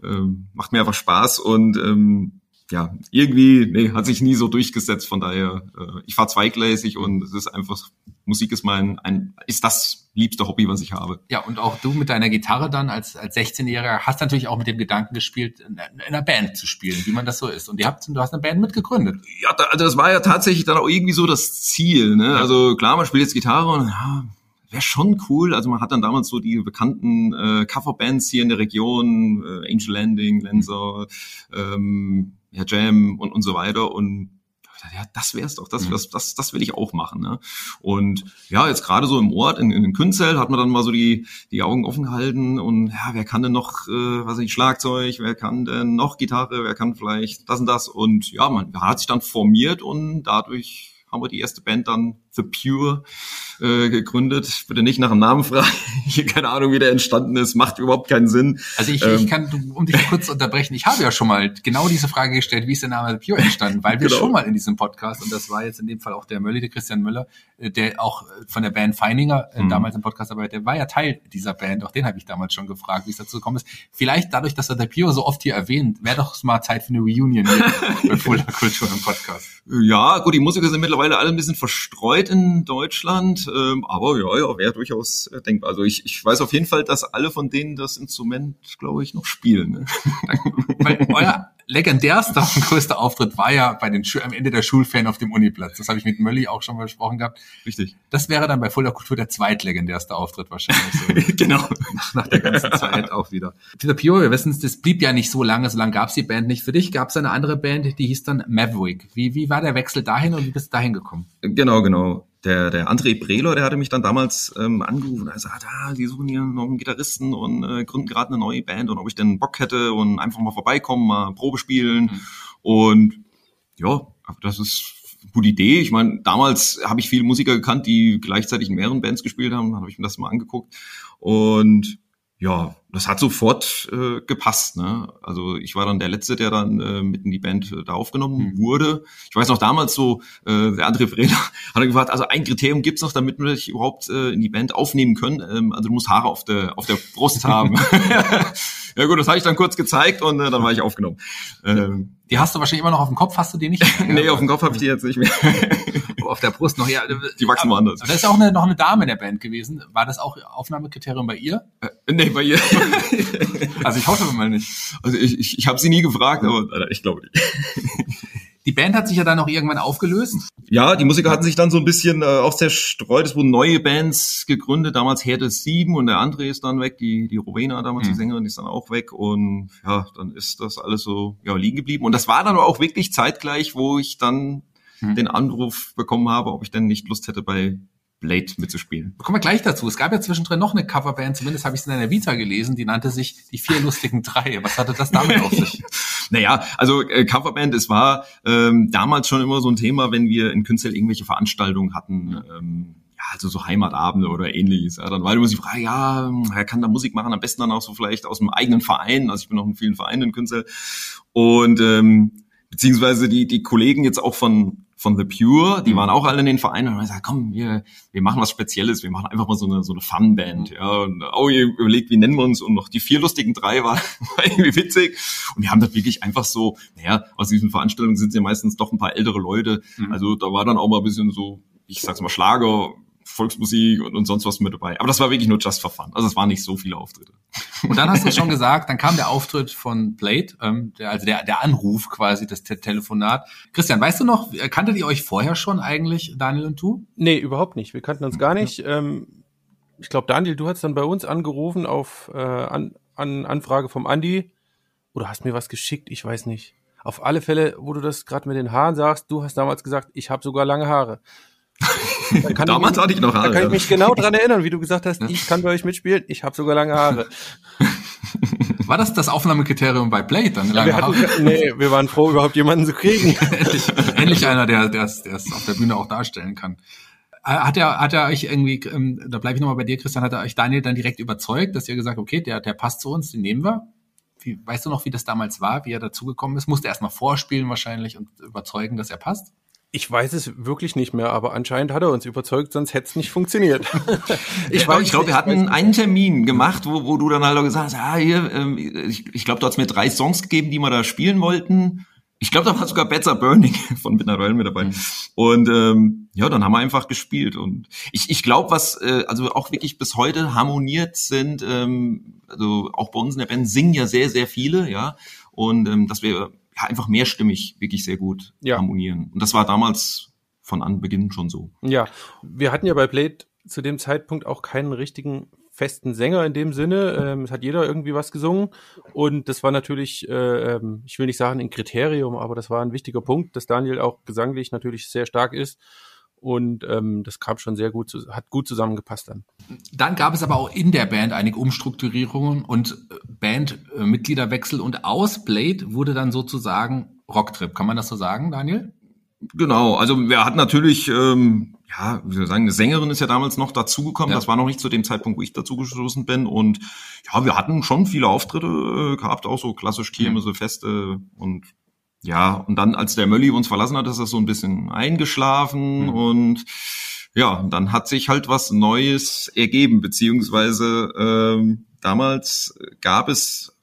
Speaker 4: ähm, macht mir einfach Spaß und ähm, ja, irgendwie, nee, hat sich nie so durchgesetzt. Von daher, äh, ich fahre zweigleisig und es ist einfach, Musik ist mein, ein, ist das liebste Hobby, was ich habe.
Speaker 2: Ja, und auch du mit deiner Gitarre dann als, als 16-Jähriger hast natürlich auch mit dem Gedanken gespielt, in, einer Band zu spielen, wie man das so ist. Und ihr habt, du hast eine Band mitgegründet.
Speaker 4: Ja, da, also das war ja tatsächlich dann auch irgendwie so das Ziel, ne? Ja. Also klar, man spielt jetzt Gitarre und ja, wäre schon cool. Also man hat dann damals so die bekannten äh, Coverbands hier in der Region, äh, Angel Landing, Lenser, ähm, ja, Jam und, und so weiter. Und ja, das wär's doch, das, mhm. das, das, das will ich auch machen. Ne? Und ja, jetzt gerade so im Ort, in, in Künzell, hat man dann mal so die, die Augen offen gehalten und ja, wer kann denn noch, äh, was weiß ich, Schlagzeug, wer kann denn noch Gitarre, wer kann vielleicht das und das. Und ja, man hat sich dann formiert und dadurch haben wir die erste Band dann The Pure äh, gegründet. Bitte nicht nach dem Namen fragen. Ich keine Ahnung, wie der entstanden ist. Macht überhaupt keinen Sinn.
Speaker 2: Also ich, ähm, ich kann, um dich kurz zu unterbrechen, ich habe ja schon mal genau diese Frage gestellt, wie ist der Name The Pure entstanden? Weil wir genau. schon mal in diesem Podcast, und das war jetzt in dem Fall auch der Mölli, der Christian Müller, äh, der auch von der Band Feininger äh, mhm. damals im Podcast arbeitet, der war ja Teil dieser Band. Auch den habe ich damals schon gefragt, wie es dazu gekommen ist. Vielleicht dadurch, dass er The Pure so oft hier erwähnt, wäre doch mal Zeit für eine Reunion hier bei Fuller Kultur im Podcast.
Speaker 4: Ja, gut, die Musiker sind mittlerweile alle ein bisschen verstreut in Deutschland, ähm, aber ja, ja, wäre durchaus äh, denkbar. Also ich, ich weiß auf jeden Fall, dass alle von denen das Instrument, glaube ich, noch spielen. Ne?
Speaker 2: Weil euer legendärster und größter Auftritt war ja bei den am Ende der Schulferien auf dem Uniplatz. Das habe ich mit Mölli auch schon mal besprochen gehabt.
Speaker 4: Richtig.
Speaker 2: Das wäre dann bei Fuller Kultur der zweitlegendärste Auftritt wahrscheinlich.
Speaker 4: So. genau.
Speaker 2: Nach, nach der ganzen Zeit auch wieder. Peter Pio, wir wissen es, das blieb ja nicht so lange, so lange gab es die Band nicht. Für dich gab es eine andere Band, die hieß dann Maverick. Wie, wie war der Wechsel dahin und wie bist du dahin gekommen?
Speaker 4: Genau, genau der, der André Brelo, der hatte mich dann damals ähm, angerufen. Er sagt, ah, die suchen hier noch einen Gitarristen und äh, gründen gerade eine neue Band und ob ich denn Bock hätte und einfach mal vorbeikommen, mal Probe spielen. Mhm. Und ja, das ist eine gute Idee. Ich meine, damals habe ich viele Musiker gekannt, die gleichzeitig in mehreren Bands gespielt haben. Dann habe ich mir das mal angeguckt. Und ja, das hat sofort äh, gepasst. Ne? Also ich war dann der Letzte, der dann äh, mitten in die Band äh, da aufgenommen mhm. wurde. Ich weiß noch damals so, äh, der andere Verena hat gefragt, also ein Kriterium gibt's noch, damit wir dich überhaupt äh, in die Band aufnehmen können. Ähm, also du musst Haare auf der, auf der Brust haben. ja gut, das habe ich dann kurz gezeigt und äh, dann war ich aufgenommen.
Speaker 2: Ähm, die hast du wahrscheinlich immer noch auf dem Kopf, hast du die nicht?
Speaker 4: nee, auf dem Kopf habe ich die jetzt nicht mehr.
Speaker 2: auf der Brust noch, ja.
Speaker 4: Die wachsen woanders.
Speaker 2: Da ist auch eine, noch eine Dame in der Band gewesen. War das auch Aufnahmekriterium bei ihr?
Speaker 4: Äh, nee, bei ihr.
Speaker 2: also ich hoffe mal nicht.
Speaker 4: Also ich, ich, ich habe sie nie gefragt, aber ich glaube nicht.
Speaker 2: Die Band hat sich ja dann auch irgendwann aufgelöst.
Speaker 4: Ja, die Musiker hatten sich dann so ein bisschen äh, auch zerstreut. Es wurden neue Bands gegründet. Damals Herde 7 und der André ist dann weg. Die, die Rowena damals, mhm. die Sängerin, ist dann auch weg. Und ja, dann ist das alles so ja, liegen geblieben. Und das war dann auch wirklich zeitgleich, wo ich dann mhm. den Anruf bekommen habe, ob ich denn nicht Lust hätte, bei Blade mitzuspielen.
Speaker 2: Kommen wir gleich dazu. Es gab ja zwischendrin noch eine Coverband, zumindest habe ich es in einer Vita gelesen, die nannte sich Die vier lustigen drei. Was hatte das damit auf sich?
Speaker 4: naja, also äh, Coverband, es war ähm, damals schon immer so ein Thema, wenn wir in Künstler irgendwelche Veranstaltungen hatten. Ähm, ja, also so Heimatabende oder ähnliches. Ja, dann war immer die Frage, ja, er kann da Musik machen, am besten dann auch so vielleicht aus dem eigenen Verein. Also ich bin auch in vielen Vereinen in Künstler. Und ähm, beziehungsweise die, die Kollegen jetzt auch von von The Pure, die mhm. waren auch alle in den Vereinen und haben gesagt, komm, wir, wir machen was Spezielles, wir machen einfach mal so eine, so eine Fun-Band, ja, und oh, ihr überlegt, wie nennen wir uns und noch die vier lustigen drei war, war irgendwie witzig und wir haben das wirklich einfach so, naja, aus diesen Veranstaltungen sind ja meistens doch ein paar ältere Leute, mhm. also da war dann auch mal ein bisschen so, ich sag's mal Schlager, Volksmusik und, und sonst was mit dabei. Aber das war wirklich nur just for fun. Also es waren nicht so viele Auftritte.
Speaker 2: Und dann hast du schon gesagt, dann kam der Auftritt von Blade, ähm, der, also der, der Anruf quasi, das Te Telefonat. Christian, weißt du noch, kanntet ihr euch vorher schon eigentlich, Daniel und du?
Speaker 3: Nee, überhaupt nicht. Wir kannten uns gar nicht. Ähm, ich glaube, Daniel, du hast dann bei uns angerufen auf äh, an, an Anfrage vom Andi. Oder hast mir was geschickt, ich weiß nicht. Auf alle Fälle, wo du das gerade mit den Haaren sagst, du hast damals gesagt, ich habe sogar lange Haare.
Speaker 4: Damals
Speaker 3: ich,
Speaker 4: hatte ich noch Haare.
Speaker 3: Da kann ich mich genau dran erinnern, wie du gesagt hast, ich kann bei euch mitspielen, ich habe sogar lange Haare.
Speaker 2: War das das Aufnahmekriterium bei Blade dann?
Speaker 3: Lange wir hatten, Haare? Nee, wir waren froh, überhaupt jemanden zu kriegen.
Speaker 2: endlich, endlich einer, der es auf der Bühne auch darstellen kann. Äh, hat er, hat er euch irgendwie, ähm, da bleibe ich nochmal bei dir, Christian, hat er euch Daniel dann direkt überzeugt, dass ihr gesagt okay, der, der passt zu uns, den nehmen wir? Wie, weißt du noch, wie das damals war, wie er dazugekommen ist? Musste er erstmal vorspielen wahrscheinlich und überzeugen, dass er passt?
Speaker 3: Ich weiß es wirklich nicht mehr, aber anscheinend hat er uns überzeugt, sonst hätte es nicht funktioniert.
Speaker 4: ich ich glaube, wir hatten einen Termin gemacht, wo, wo du dann halt gesagt hast, ah, hier, ähm, ich, ich glaube, du hast mir drei Songs gegeben, die wir da spielen wollten. Ich glaube, da war sogar Better Burning von Midnight Royal mit dabei. Mhm. Und ähm, ja, dann haben wir einfach gespielt. Und ich, ich glaube, was äh, also auch wirklich bis heute harmoniert sind, ähm, also auch bei uns in der Band singen ja sehr, sehr viele, ja. Und ähm, dass wir ja, einfach mehrstimmig wirklich sehr gut ja. harmonieren. Und das war damals von Anbeginn schon so.
Speaker 3: Ja, wir hatten ja bei Blade zu dem Zeitpunkt auch keinen richtigen festen Sänger in dem Sinne. Ähm, es hat jeder irgendwie was gesungen und das war natürlich, äh, ähm, ich will nicht sagen ein Kriterium, aber das war ein wichtiger Punkt, dass Daniel auch gesanglich natürlich sehr stark ist und ähm, das kam schon sehr gut, hat gut zusammengepasst dann.
Speaker 2: Dann gab es aber auch in der Band einige Umstrukturierungen und äh, Bandmitgliederwechsel und aus Blade wurde dann sozusagen Rocktrip. Kann man das so sagen, Daniel?
Speaker 4: Genau, also wir hatten natürlich, ähm, ja, wie soll ich sagen, eine Sängerin ist ja damals noch dazugekommen. Ja. Das war noch nicht zu dem Zeitpunkt, wo ich dazugestoßen bin. Und ja, wir hatten schon viele Auftritte äh, gehabt, auch so klassisch Kirmese, mhm. Feste und ja, und dann, als der Mölli uns verlassen hat, ist das so ein bisschen eingeschlafen mhm. und ja, dann hat sich halt was Neues ergeben, beziehungsweise ähm, damals gab es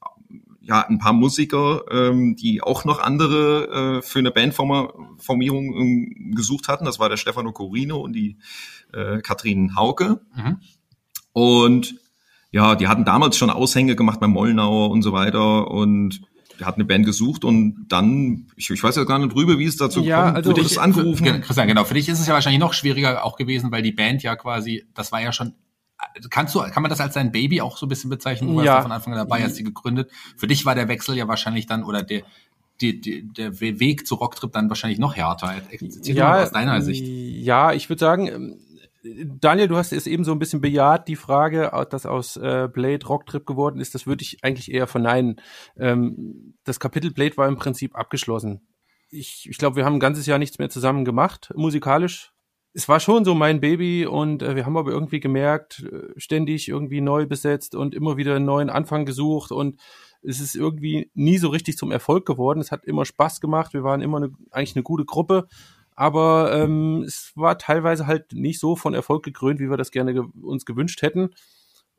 Speaker 4: ja ein paar Musiker, ähm, die auch noch andere äh, für eine Bandformierung ähm, gesucht hatten. Das war der Stefano Corino und die äh, Katrin Hauke. Mhm. Und ja, die hatten damals schon Aushänge gemacht bei Mollnauer und so weiter und hat eine Band gesucht und dann, ich, ich weiß ja gar nicht drüber, wie es dazu
Speaker 2: ja, kommt, also wurde ich angerufen. Christian, genau, für dich ist es ja wahrscheinlich noch schwieriger auch gewesen, weil die Band ja quasi, das war ja schon Kannst du, kann man das als dein Baby auch so ein bisschen bezeichnen? Du warst ja. von Anfang an dabei, hast sie gegründet. Für dich war der Wechsel ja wahrscheinlich dann, oder der, die, die, der Weg zu Rocktrip dann wahrscheinlich noch härter.
Speaker 3: Erzähl ja, aus deiner Sicht. Ja, ich würde sagen, ähm, Daniel, du hast es eben so ein bisschen bejaht, die Frage, dass aus äh, Blade Rocktrip geworden ist, das würde ich eigentlich eher verneinen. Ähm, das Kapitel Blade war im Prinzip abgeschlossen. Ich, ich glaube, wir haben ein ganzes Jahr nichts mehr zusammen gemacht, musikalisch es war schon so mein Baby und äh, wir haben aber irgendwie gemerkt, äh, ständig irgendwie neu besetzt und immer wieder einen neuen Anfang gesucht und es ist irgendwie nie so richtig zum Erfolg geworden. Es hat immer Spaß gemacht, wir waren immer eine, eigentlich eine gute Gruppe, aber ähm, es war teilweise halt nicht so von Erfolg gekrönt, wie wir das gerne ge uns gewünscht hätten.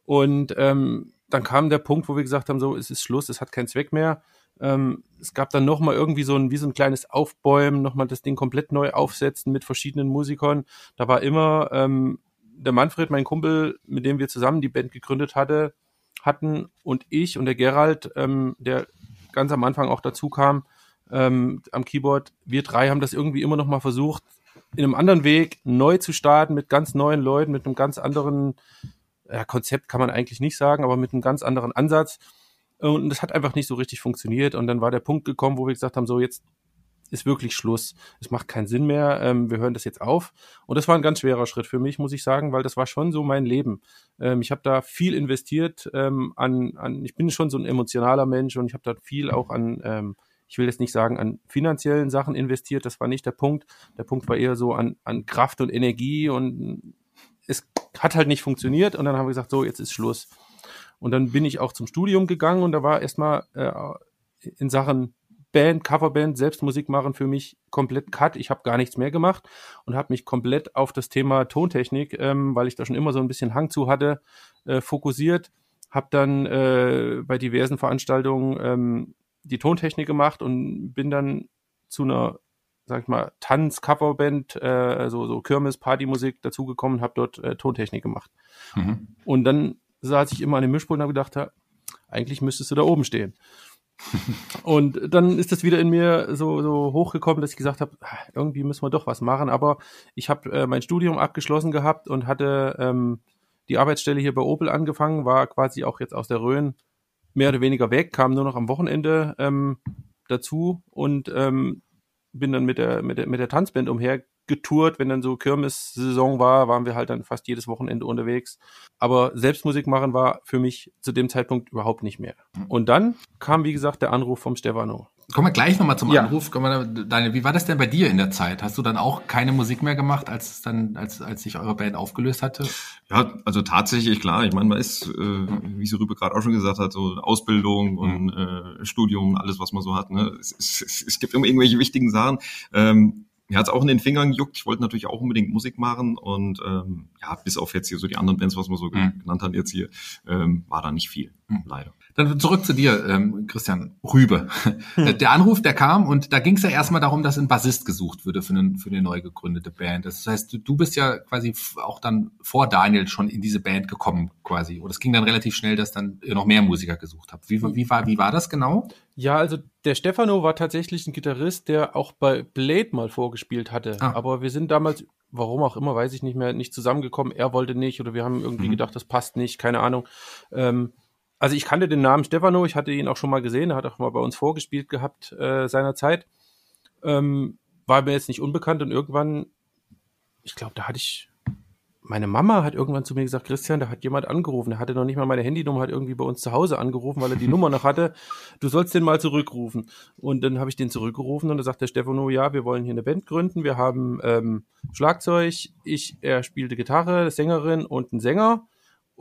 Speaker 3: Und ähm, dann kam der Punkt, wo wir gesagt haben, so, es ist Schluss, es hat keinen Zweck mehr. Ähm, es gab dann nochmal irgendwie so ein, wie so ein kleines Aufbäumen, nochmal das Ding komplett neu aufsetzen mit verschiedenen Musikern. Da war immer ähm, der Manfred, mein Kumpel, mit dem wir zusammen die Band gegründet hatte, hatten und ich und der Gerald, ähm, der ganz am Anfang auch dazu kam, ähm, am Keyboard. Wir drei haben das irgendwie immer noch mal versucht, in einem anderen Weg neu zu starten, mit ganz neuen Leuten, mit einem ganz anderen ja, Konzept kann man eigentlich nicht sagen, aber mit einem ganz anderen Ansatz. Und das hat einfach nicht so richtig funktioniert. Und dann war der Punkt gekommen, wo wir gesagt haben, so jetzt ist wirklich Schluss. Es macht keinen Sinn mehr. Ähm, wir hören das jetzt auf. Und das war ein ganz schwerer Schritt für mich, muss ich sagen, weil das war schon so mein Leben. Ähm, ich habe da viel investiert ähm, an, an, ich bin schon so ein emotionaler Mensch und ich habe da viel auch an, ähm, ich will jetzt nicht sagen, an finanziellen Sachen investiert. Das war nicht der Punkt. Der Punkt war eher so an, an Kraft und Energie und es hat halt nicht funktioniert. Und dann haben wir gesagt, so, jetzt ist Schluss. Und dann bin ich auch zum Studium gegangen und da war erstmal äh, in Sachen Band, Coverband, Selbstmusik machen für mich komplett Cut. Ich habe gar nichts mehr gemacht und habe mich komplett auf das Thema Tontechnik, ähm, weil ich da schon immer so ein bisschen Hang zu hatte, äh, fokussiert. Habe dann äh, bei diversen Veranstaltungen ähm, die Tontechnik gemacht und bin dann zu einer, sag ich mal, Tanz-Coverband, äh, so, so Kirmes-Partymusik dazugekommen, habe dort äh, Tontechnik gemacht. Mhm. Und dann saß ich immer an dem Mischpult und habe gedacht, ja, eigentlich müsstest du da oben stehen. und dann ist das wieder in mir so, so hochgekommen, dass ich gesagt habe, ah, irgendwie müssen wir doch was machen. Aber ich habe äh, mein Studium abgeschlossen gehabt und hatte ähm, die Arbeitsstelle hier bei Opel angefangen, war quasi auch jetzt aus der Rhön mehr oder weniger weg, kam nur noch am Wochenende ähm, dazu und ähm, bin dann mit der, mit der, mit der Tanzband umher getourt, wenn dann so Kirmes-Saison war, waren wir halt dann fast jedes Wochenende unterwegs. Aber Selbstmusik machen war für mich zu dem Zeitpunkt überhaupt nicht mehr. Mhm. Und dann kam, wie gesagt, der Anruf vom Stefano.
Speaker 2: Kommen wir gleich nochmal zum ja. Anruf. Daniel, wie war das denn bei dir in der Zeit? Hast du dann auch keine Musik mehr gemacht, als dann, als, als sich eure Band aufgelöst hatte?
Speaker 4: Ja, also tatsächlich, klar. Ich meine, man ist, äh, wie sie Rübe gerade auch schon gesagt hat, so Ausbildung und mhm. äh, Studium, alles, was man so hat. Ne? Es, es, es gibt immer irgendwelche wichtigen Sachen. Ähm, mir hat es auch in den Fingern gejuckt. Ich wollte natürlich auch unbedingt Musik machen und ähm, ja, bis auf jetzt hier so die anderen Bands, was man so mhm. genannt hat jetzt hier, ähm, war da nicht viel, mhm. leider.
Speaker 2: Dann zurück zu dir, ähm, Christian Rübe. Hm. Der Anruf, der kam und da ging es ja erstmal darum, dass ein Bassist gesucht würde für, einen, für eine neu gegründete Band. Das heißt, du, du bist ja quasi auch dann vor Daniel schon in diese Band gekommen quasi. Und es ging dann relativ schnell, dass dann ihr noch mehr Musiker gesucht habt. Wie, wie, war, wie war das genau?
Speaker 3: Ja, also der Stefano war tatsächlich ein Gitarrist, der auch bei Blade mal vorgespielt hatte. Ah. Aber wir sind damals warum auch immer, weiß ich nicht mehr, nicht zusammengekommen. Er wollte nicht oder wir haben irgendwie mhm. gedacht, das passt nicht, keine Ahnung. Ähm, also ich kannte den Namen Stefano, ich hatte ihn auch schon mal gesehen, er hat auch mal bei uns vorgespielt gehabt äh, seinerzeit. Ähm, war mir jetzt nicht unbekannt und irgendwann, ich glaube, da hatte ich, meine Mama hat irgendwann zu mir gesagt, Christian, da hat jemand angerufen, der hatte noch nicht mal meine Handynummer, hat irgendwie bei uns zu Hause angerufen, weil er die Nummer noch hatte. Du sollst den mal zurückrufen. Und dann habe ich den zurückgerufen und da sagt der Stefano, ja, wir wollen hier eine Band gründen, wir haben ähm, Schlagzeug, ich, er spielte Gitarre, Sängerin und einen Sänger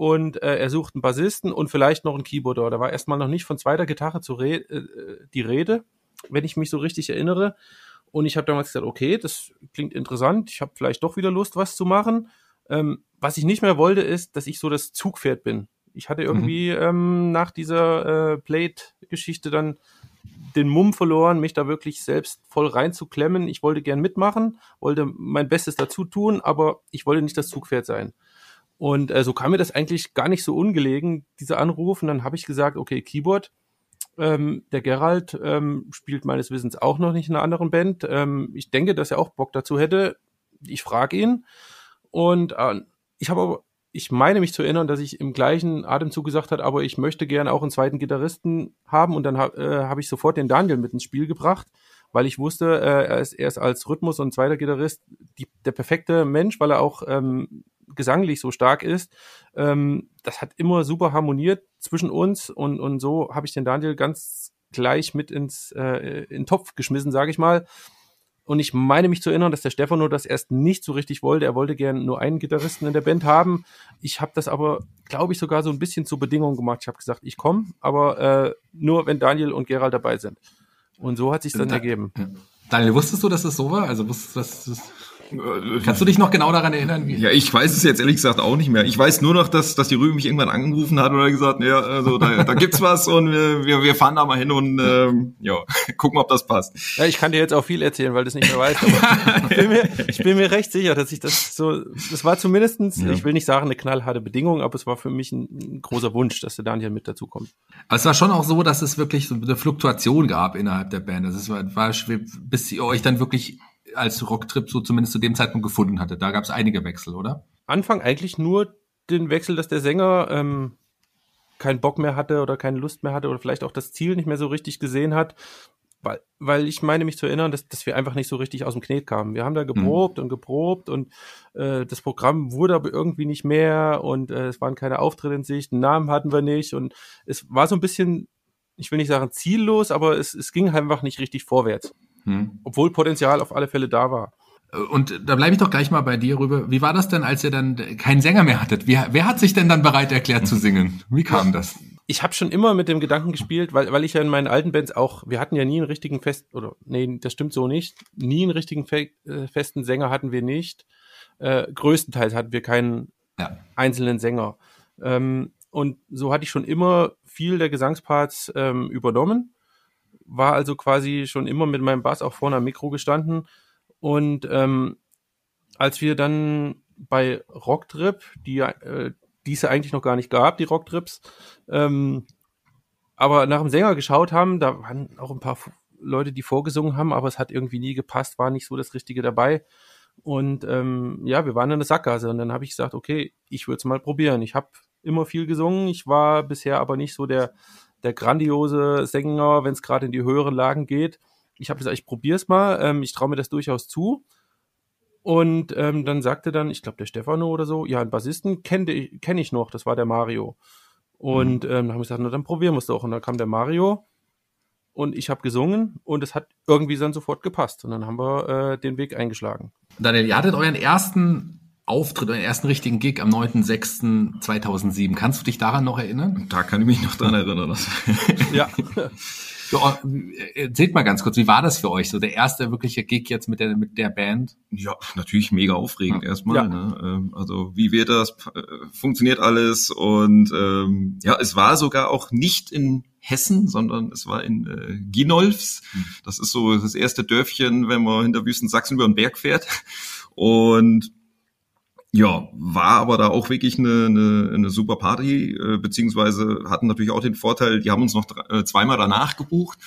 Speaker 3: und äh, er sucht einen Bassisten und vielleicht noch einen Keyboarder. Da war erstmal noch nicht von zweiter Gitarre zu re äh, die Rede, wenn ich mich so richtig erinnere. Und ich habe damals gesagt, okay, das klingt interessant, ich habe vielleicht doch wieder Lust, was zu machen. Ähm, was ich nicht mehr wollte, ist, dass ich so das Zugpferd bin. Ich hatte irgendwie mhm. ähm, nach dieser äh, Plate-Geschichte dann den Mumm verloren, mich da wirklich selbst voll reinzuklemmen. Ich wollte gern mitmachen, wollte mein Bestes dazu tun, aber ich wollte nicht das Zugpferd sein. Und äh, so kam mir das eigentlich gar nicht so ungelegen, dieser Anruf. Und dann habe ich gesagt, okay, Keyboard. Ähm, der Gerald ähm, spielt meines Wissens auch noch nicht in einer anderen Band. Ähm, ich denke, dass er auch Bock dazu hätte. Ich frage ihn. Und äh, ich habe aber, ich meine mich zu erinnern, dass ich im gleichen Atemzug gesagt hat, aber ich möchte gerne auch einen zweiten Gitarristen haben. Und dann ha äh, habe ich sofort den Daniel mit ins Spiel gebracht, weil ich wusste, äh, er, ist, er ist als Rhythmus und zweiter Gitarrist die, der perfekte Mensch, weil er auch ähm, gesanglich so stark ist. Ähm, das hat immer super harmoniert zwischen uns und, und so habe ich den Daniel ganz gleich mit ins äh, in den Topf geschmissen, sage ich mal. Und ich meine mich zu erinnern, dass der Stefano das erst nicht so richtig wollte. Er wollte gerne nur einen Gitarristen in der Band haben. Ich habe das aber, glaube ich, sogar so ein bisschen zur Bedingung gemacht. Ich habe gesagt, ich komme, aber äh, nur wenn Daniel und Gerald dabei sind. Und so hat sich dann da, ergeben.
Speaker 2: Daniel, wusstest du, dass es so war? Also wusstest du, dass es Kannst du dich noch genau daran erinnern?
Speaker 4: Wie? Ja, ich weiß es jetzt ehrlich gesagt auch nicht mehr. Ich weiß nur noch, dass, dass die Rübe mich irgendwann angerufen hat und gesagt, ja, also da, da gibt's was und wir, wir, wir fahren da mal hin und ähm, ja, gucken, ob das passt.
Speaker 3: Ja, ich kann dir jetzt auch viel erzählen, weil du es nicht mehr weißt. Aber ich, bin mir, ich bin mir recht sicher, dass ich das so, das war zumindestens, ja. ich will nicht sagen eine knallharte Bedingung, aber es war für mich ein, ein großer Wunsch, dass der Daniel mit dazu kommt.
Speaker 2: Aber es war schon auch so, dass es wirklich so eine Fluktuation gab innerhalb der Band. Also es war, war bis ihr euch dann wirklich als Rocktrip so zumindest zu dem Zeitpunkt gefunden hatte. Da gab es einige Wechsel, oder?
Speaker 3: Anfang eigentlich nur den Wechsel, dass der Sänger ähm, keinen Bock mehr hatte oder keine Lust mehr hatte oder vielleicht auch das Ziel nicht mehr so richtig gesehen hat. Weil, weil ich meine mich zu erinnern, dass, dass wir einfach nicht so richtig aus dem Knet kamen. Wir haben da geprobt mhm. und geprobt und äh, das Programm wurde aber irgendwie nicht mehr und äh, es waren keine Auftritte in Sicht, einen Namen hatten wir nicht und es war so ein bisschen, ich will nicht sagen ziellos, aber es, es ging einfach nicht richtig vorwärts. Hm. Obwohl Potenzial auf alle Fälle da war.
Speaker 2: Und da bleibe ich doch gleich mal bei dir rüber. Wie war das denn, als ihr dann keinen Sänger mehr hattet? Wie, wer hat sich denn dann bereit erklärt zu singen? Wie kam das?
Speaker 3: Ich habe schon immer mit dem Gedanken gespielt, weil, weil ich ja in meinen alten Bands auch, wir hatten ja nie einen richtigen Fest, oder nee, das stimmt so nicht, nie einen richtigen fe äh, festen Sänger hatten wir nicht. Äh, größtenteils hatten wir keinen ja. einzelnen Sänger. Ähm, und so hatte ich schon immer viel der Gesangsparts ähm, übernommen war also quasi schon immer mit meinem Bass auch vorne am Mikro gestanden. Und ähm, als wir dann bei Rocktrip, die äh, die es ja eigentlich noch gar nicht gab, die Rocktrips, ähm, aber nach dem Sänger geschaut haben, da waren auch ein paar Leute, die vorgesungen haben, aber es hat irgendwie nie gepasst, war nicht so das Richtige dabei. Und ähm, ja, wir waren in der Sackgasse und dann habe ich gesagt, okay, ich würde es mal probieren. Ich habe immer viel gesungen, ich war bisher aber nicht so der der grandiose Sänger, wenn es gerade in die höheren Lagen geht. Ich habe gesagt, ich probiere es mal, ähm, ich traue mir das durchaus zu. Und ähm, dann sagte dann, ich glaube der Stefano oder so, ja, einen Bassisten kenne ich, kenn ich noch, das war der Mario. Und mhm. ähm, dann haben wir gesagt, na dann probieren wir es doch. Und dann kam der Mario und ich habe gesungen und es hat irgendwie dann sofort gepasst. Und dann haben wir äh, den Weg eingeschlagen.
Speaker 2: Daniel, ihr hattet euren ersten Auftritt, euren ersten richtigen Gig am 9.6.2007. Kannst du dich daran noch erinnern?
Speaker 4: Da kann ich mich noch dran erinnern.
Speaker 3: ja.
Speaker 2: Ja, erzählt mal ganz kurz, wie war das für euch? So der erste wirkliche Gig jetzt mit der, mit der Band?
Speaker 4: Ja, natürlich mega aufregend ja. erstmal. Ja. Ne? Ähm, also wie wird das? Äh, funktioniert alles? Und ähm, ja, es war sogar auch nicht in Hessen, sondern es war in äh, Ginolfs. Hm. Das ist so das erste Dörfchen, wenn man hinter Wüsten Sachsen über den Berg fährt. Und ja, war aber da auch wirklich eine, eine, eine super Party, äh, beziehungsweise hatten natürlich auch den Vorteil, die haben uns noch äh, zweimal danach gebucht.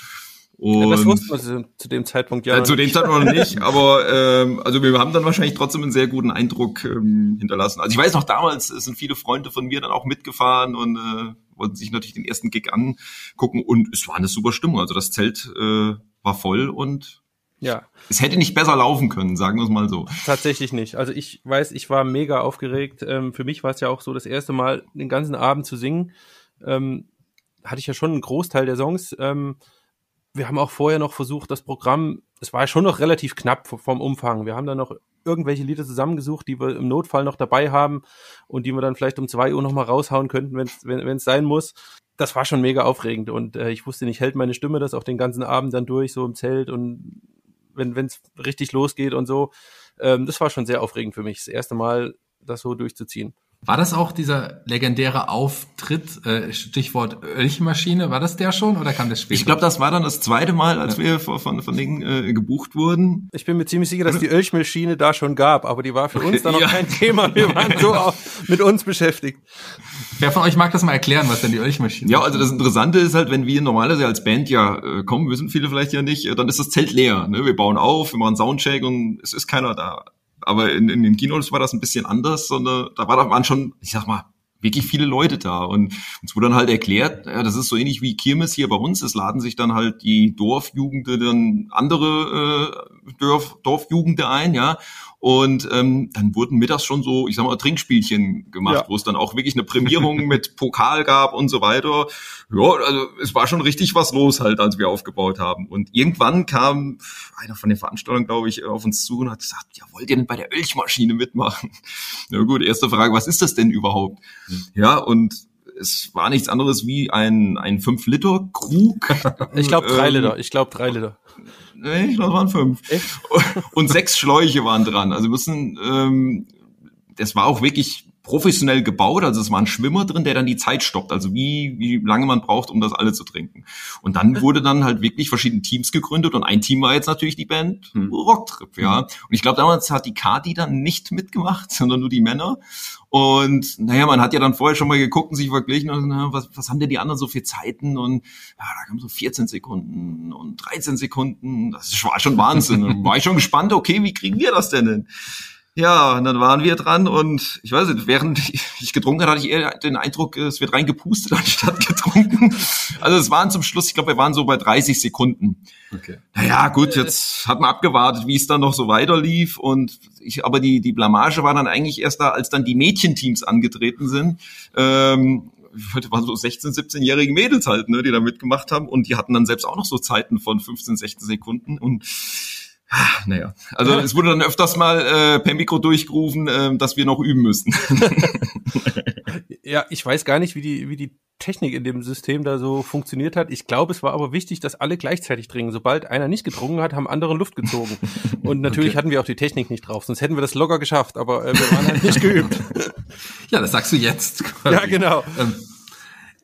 Speaker 3: Und, ja, das wussten wir zu dem Zeitpunkt
Speaker 4: ja. Äh, zu dem Zeitpunkt noch nicht, aber ähm, also wir haben dann wahrscheinlich trotzdem einen sehr guten Eindruck ähm, hinterlassen. Also ich weiß noch damals sind viele Freunde von mir dann auch mitgefahren und äh, wollten sich natürlich den ersten Gig angucken und es war eine super Stimmung. Also das Zelt äh, war voll und ja. Es hätte nicht besser laufen können, sagen wir es mal so.
Speaker 3: Tatsächlich nicht. Also ich weiß, ich war mega aufgeregt. Ähm, für mich war es ja auch so, das erste Mal den ganzen Abend zu singen. Ähm, hatte ich ja schon einen Großteil der Songs. Ähm, wir haben auch vorher noch versucht, das Programm, es war ja schon noch relativ knapp vom Umfang. Wir haben dann noch irgendwelche Lieder zusammengesucht, die wir im Notfall noch dabei haben und die wir dann vielleicht um zwei Uhr nochmal raushauen könnten, wenn's, wenn es sein muss. Das war schon mega aufregend und äh, ich wusste nicht, hält meine Stimme das auch den ganzen Abend dann durch, so im Zelt und wenn es richtig losgeht und so. Ähm, das war schon sehr aufregend für mich, das erste Mal das so durchzuziehen.
Speaker 2: War das auch dieser legendäre Auftritt, äh, Stichwort Ölchmaschine, war das der schon oder kam das später?
Speaker 4: Ich glaube, das war dann das zweite Mal, als ja. wir von, von, von denen äh, gebucht wurden.
Speaker 3: Ich bin mir ziemlich sicher, dass die Ölchmaschine da schon gab, aber die war für uns dann noch ja. kein Thema. Wir waren so auch mit uns beschäftigt.
Speaker 2: Wer von euch mag das mal erklären, was denn die Ölchmaschine ist?
Speaker 4: Ja, also das Interessante ist halt, wenn wir normalerweise als Band ja äh, kommen, wissen viele vielleicht ja nicht, äh, dann ist das Zelt leer. Ne? Wir bauen auf, wir machen Soundcheck und es ist keiner da. Aber in, in den Kinos war das ein bisschen anders, sondern da war, da waren schon, ich sag mal, wirklich viele Leute da. Und uns wurde dann halt erklärt, ja, das ist so ähnlich wie Kirmes hier bei uns. Es laden sich dann halt die Dorfjugende dann andere äh, Dorf, Dorfjugende ein, ja. Und ähm, dann wurden mittags schon so, ich sag mal, Trinkspielchen gemacht, ja. wo es dann auch wirklich eine Prämierung mit Pokal gab und so weiter. Ja, also es war schon richtig was los halt, als wir aufgebaut haben. Und irgendwann kam einer von den Veranstaltern, glaube ich, auf uns zu und hat gesagt, ja, wollt ihr denn bei der Ölchmaschine mitmachen? Na gut, erste Frage, was ist das denn überhaupt? Mhm. Ja, und es war nichts anderes wie ein, ein 5-Liter-Krug.
Speaker 3: Ich glaube drei ähm, Liter, ich glaube drei Liter.
Speaker 4: Nee, ich glaube, es waren fünf. Echt? Und sechs Schläuche waren dran. Also müssen, ähm, das war auch wirklich professionell gebaut, also es war ein Schwimmer drin, der dann die Zeit stoppt, also wie, wie lange man braucht, um das alle zu trinken. Und dann wurde dann halt wirklich verschiedene Teams gegründet und ein Team war jetzt natürlich die Band hm. Rocktrip, ja. Und ich glaube, damals hat die Kati dann nicht mitgemacht, sondern nur die Männer. Und naja, man hat ja dann vorher schon mal geguckt und sich verglichen, und, na, was, was haben denn die anderen so für Zeiten? Und ja, da kamen so 14 Sekunden und 13 Sekunden. Das war schon Wahnsinn. Und war ich schon gespannt, okay, wie kriegen wir das denn hin? Ja, und dann waren wir dran und ich weiß nicht, während ich getrunken hatte, hatte ich eher den Eindruck, es wird reingepustet anstatt getrunken. Also es waren zum Schluss, ich glaube, wir waren so bei 30 Sekunden. Okay. Naja, gut, jetzt hat man abgewartet, wie es dann noch so weiter lief und ich, aber die, die Blamage war dann eigentlich erst da, als dann die Mädchenteams angetreten sind. Ähm, das waren so 16, 17-jährige Mädels halt, ne, die da mitgemacht haben und die hatten dann selbst auch noch so Zeiten von 15, 16 Sekunden und Ah, naja, also es wurde dann öfters mal äh, per Mikro durchgerufen, äh, dass wir noch üben müssen.
Speaker 3: ja, ich weiß gar nicht, wie die, wie die Technik in dem System da so funktioniert hat. Ich glaube, es war aber wichtig, dass alle gleichzeitig trinken. Sobald einer nicht getrunken hat, haben andere Luft gezogen. Und natürlich okay. hatten wir auch die Technik nicht drauf, sonst hätten wir das locker geschafft, aber äh, wir waren halt nicht geübt.
Speaker 2: Ja, das sagst du jetzt.
Speaker 3: Quasi. Ja, genau. Ähm,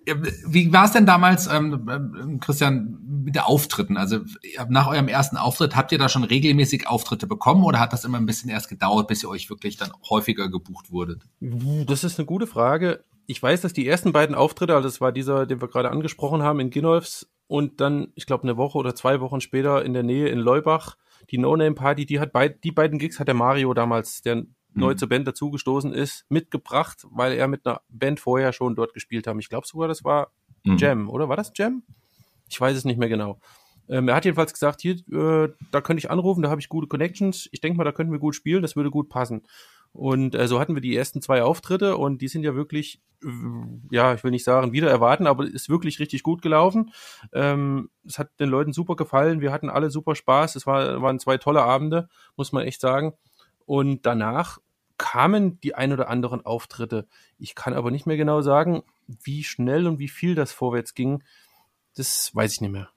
Speaker 2: wie war es denn damals, ähm, ähm, Christian, mit der Auftritten? Also nach eurem ersten Auftritt, habt ihr da schon regelmäßig Auftritte bekommen oder hat das immer ein bisschen erst gedauert, bis ihr euch wirklich dann häufiger gebucht wurdet?
Speaker 3: Das ist eine gute Frage. Ich weiß, dass die ersten beiden Auftritte, also das war dieser, den wir gerade angesprochen haben, in Ginolfs und dann, ich glaube, eine Woche oder zwei Wochen später in der Nähe in Leubach, die No-Name-Party, die hat beid, die beiden Gigs hat der Mario damals, der neu mhm. zur Band dazugestoßen ist, mitgebracht, weil er mit einer Band vorher schon dort gespielt haben. Ich glaube sogar, das war mhm. Jam, oder? War das Jam? Ich weiß es nicht mehr genau. Ähm, er hat jedenfalls gesagt, hier, äh, da könnte ich anrufen, da habe ich gute Connections. Ich denke mal, da könnten wir gut spielen, das würde gut passen. Und äh, so hatten wir die ersten zwei Auftritte und die sind ja wirklich, äh, ja, ich will nicht sagen, wieder erwarten, aber ist wirklich richtig gut gelaufen. Ähm, es hat den Leuten super gefallen, wir hatten alle super Spaß. Es war, waren zwei tolle Abende, muss man echt sagen. Und danach kamen die ein oder anderen Auftritte. Ich kann aber nicht mehr genau sagen, wie schnell und wie viel das vorwärts ging. Das weiß ich nicht mehr.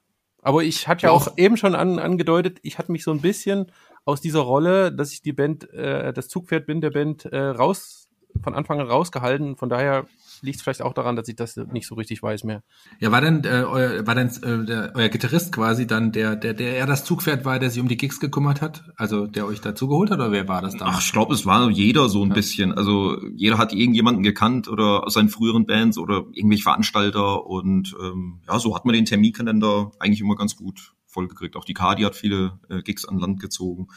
Speaker 3: Aber ich hatte ja auch eben schon an, angedeutet, ich hatte mich so ein bisschen aus dieser Rolle, dass ich die Band, äh, das Zugpferd bin der Band, äh, raus, von Anfang an rausgehalten. Von daher liegt es vielleicht auch daran, dass ich das nicht so richtig weiß mehr.
Speaker 2: Ja, war denn, äh, euer, war denn äh, der, euer Gitarrist quasi dann der, der, der eher das Zugpferd war, der sich um die Gigs gekümmert hat? Also der euch dazu geholt hat oder wer war das dann?
Speaker 4: Ach, ich glaube, es war jeder so ein ja. bisschen. Also jeder hat irgendjemanden gekannt oder aus seinen früheren Bands oder irgendwelche Veranstalter und ähm, ja, so hat man den Terminkalender eigentlich immer ganz gut vollgekriegt. Auch die Cardi hat viele äh, Gigs an Land gezogen.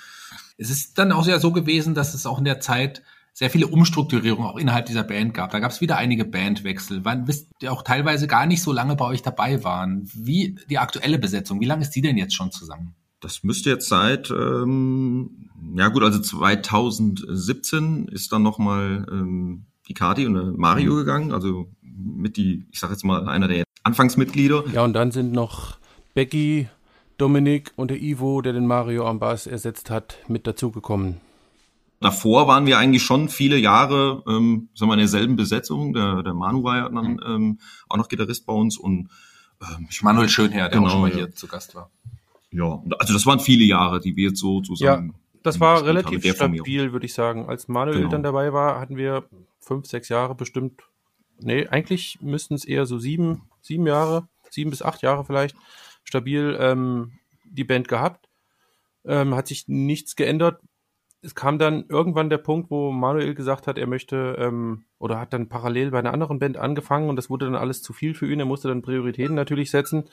Speaker 2: Es ist dann auch ja so gewesen, dass es auch in der Zeit sehr viele Umstrukturierungen auch innerhalb dieser Band gab. Da gab es wieder einige Bandwechsel, wann wisst ihr auch teilweise gar nicht so lange bei euch dabei waren. Wie die aktuelle Besetzung, wie lange ist die denn jetzt schon zusammen?
Speaker 4: Das müsste jetzt seit, ähm, ja gut, also 2017 ist dann nochmal ähm, die Kati und der Mario mhm. gegangen, also mit die, ich sag jetzt mal, einer der Anfangsmitglieder.
Speaker 3: Ja, und dann sind noch Becky, Dominik und der Ivo, der den Mario am Bass ersetzt hat, mit dazugekommen.
Speaker 4: Davor waren wir eigentlich schon viele Jahre, ähm, sagen wir, in derselben Besetzung. Der, der Manu war ja dann mhm. ähm, auch noch Gitarrist bei uns und
Speaker 2: ähm, Manuel Schönherr, der genau, auch schon mal hier zu Gast war.
Speaker 4: Ja, also das waren viele Jahre, die wir jetzt so zusammen.
Speaker 3: Ja, das war relativ stabil, würde ich sagen. Als Manuel genau. dann dabei war, hatten wir fünf, sechs Jahre bestimmt. Nee, eigentlich müssten es eher so sieben, sieben Jahre, sieben bis acht Jahre vielleicht stabil ähm, die Band gehabt. Ähm, hat sich nichts geändert, es kam dann irgendwann der Punkt, wo Manuel gesagt hat, er möchte ähm, oder hat dann parallel bei einer anderen Band angefangen und das wurde dann alles zu viel für ihn. Er musste dann Prioritäten natürlich setzen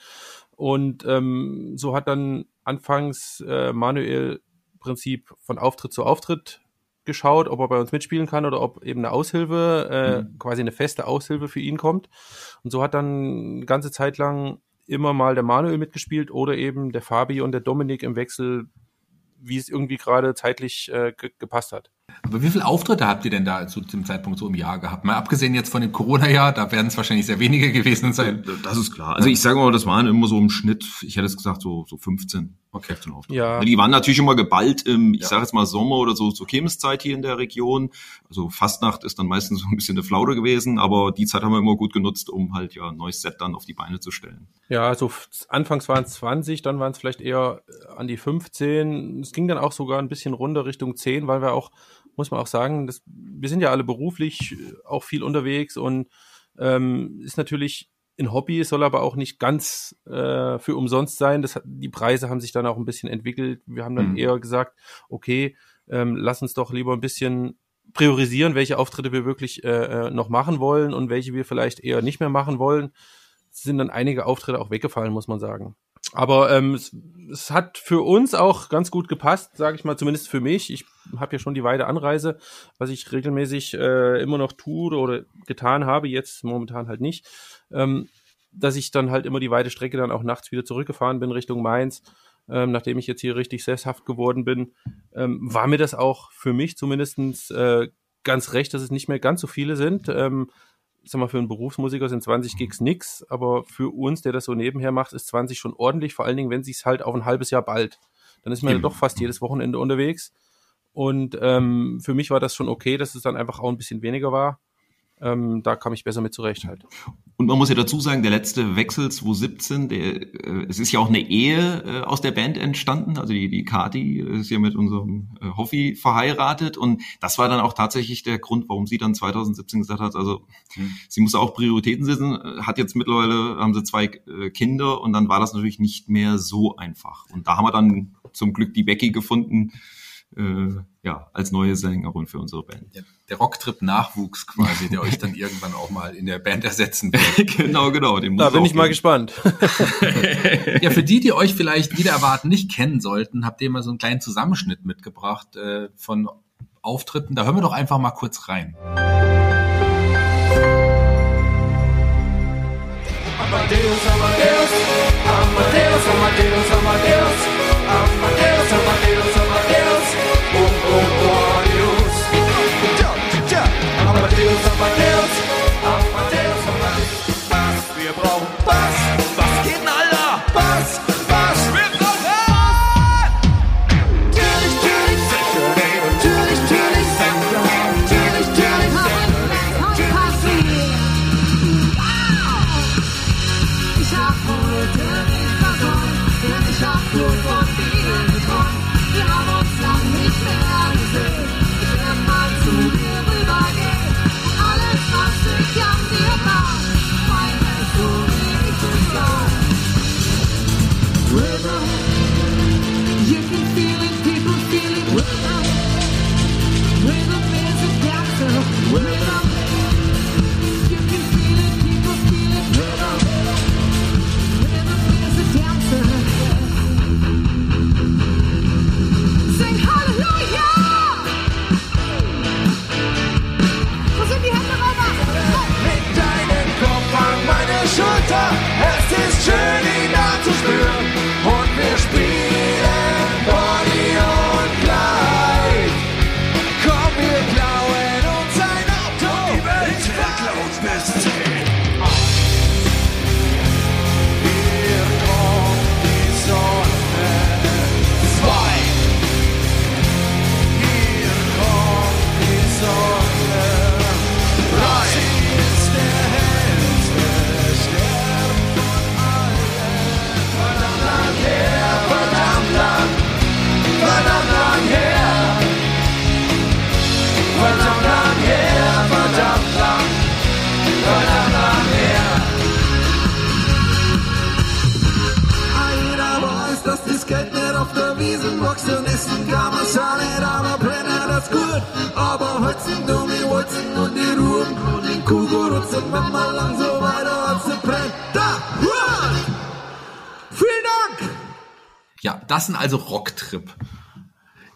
Speaker 3: und ähm, so hat dann anfangs äh, Manuel Prinzip von Auftritt zu Auftritt geschaut, ob er bei uns mitspielen kann oder ob eben eine Aushilfe, äh, mhm. quasi eine feste Aushilfe für ihn kommt. Und so hat dann eine ganze Zeit lang immer mal der Manuel mitgespielt oder eben der Fabi und der Dominik im Wechsel wie es irgendwie gerade zeitlich äh, gepasst hat.
Speaker 2: Aber wie viele Auftritte habt ihr denn da zu dem Zeitpunkt so im Jahr gehabt? Mal abgesehen jetzt von dem Corona-Jahr, da werden es wahrscheinlich sehr wenige gewesen sein.
Speaker 4: Das ist klar. Also ich sage mal, das waren immer so im Schnitt, ich hätte es gesagt, so, so 15. Okay. 15 Auftritte. Ja. Die waren natürlich immer geballt im, ich ja. sage jetzt mal Sommer oder so zur Chemis-Zeit hier in der Region. Also Fastnacht ist dann meistens so ein bisschen eine Flaude gewesen, aber die Zeit haben wir immer gut genutzt, um halt ja ein neues Set dann auf die Beine zu stellen.
Speaker 3: Ja, also anfangs waren es 20, dann waren es vielleicht eher äh, an die 15. Es ging dann auch sogar ein bisschen runter Richtung 10, weil wir auch muss man auch sagen, das, wir sind ja alle beruflich äh, auch viel unterwegs und ähm, ist natürlich ein Hobby, soll aber auch nicht ganz äh, für umsonst sein. Das, die Preise haben sich dann auch ein bisschen entwickelt. Wir haben dann mhm. eher gesagt, okay, ähm, lass uns doch lieber ein bisschen priorisieren, welche Auftritte wir wirklich äh, äh noch machen wollen und welche wir vielleicht eher nicht mehr machen wollen. Es sind dann einige Auftritte auch weggefallen, muss man sagen. Aber ähm, es, es hat für uns auch ganz gut gepasst, sage ich mal, zumindest für mich. Ich habe ja schon die weite Anreise, was ich regelmäßig äh, immer noch tue oder getan habe, jetzt momentan halt nicht, ähm, dass ich dann halt immer die weite Strecke dann auch nachts wieder zurückgefahren bin Richtung Mainz. Ähm, nachdem ich jetzt hier richtig sesshaft geworden bin, ähm, war mir das auch für mich zumindestens äh, ganz recht, dass es nicht mehr ganz so viele sind. Ähm, sag mal, für einen Berufsmusiker sind 20 Gigs nix, aber für uns, der das so nebenher macht, ist 20 schon ordentlich, vor allen Dingen, wenn sich's halt auf ein halbes Jahr bald. Dann ist man ja doch fast jedes Wochenende unterwegs. Und ähm, für mich war das schon okay, dass es dann einfach auch ein bisschen weniger war ähm, da kam ich besser mit zurecht halt.
Speaker 4: Und man muss ja dazu sagen, der letzte Wechsel 2017, der, äh, es ist ja auch eine Ehe äh, aus der Band entstanden. Also die, die Kati ist ja mit unserem äh, Hoffi verheiratet und das war dann auch tatsächlich der Grund, warum sie dann 2017 gesagt hat, also mhm. sie muss auch Prioritäten setzen, hat jetzt mittlerweile, haben sie zwei äh, Kinder und dann war das natürlich nicht mehr so einfach. Und da haben wir dann zum Glück die Becky gefunden, äh, ja, als neue Sängerin für unsere Band.
Speaker 2: Ja, der Rocktrip Nachwuchs quasi, der euch dann irgendwann auch mal in der Band ersetzen wird.
Speaker 4: genau, genau.
Speaker 3: Den da bin ich geben. mal gespannt.
Speaker 2: ja, für die, die euch vielleicht wieder erwarten nicht kennen sollten, habt ihr mal so einen kleinen Zusammenschnitt mitgebracht äh, von Auftritten. Da hören wir doch einfach mal kurz rein. Amadeus, Amadeus, Amadeus, Amadeus, Amadeus,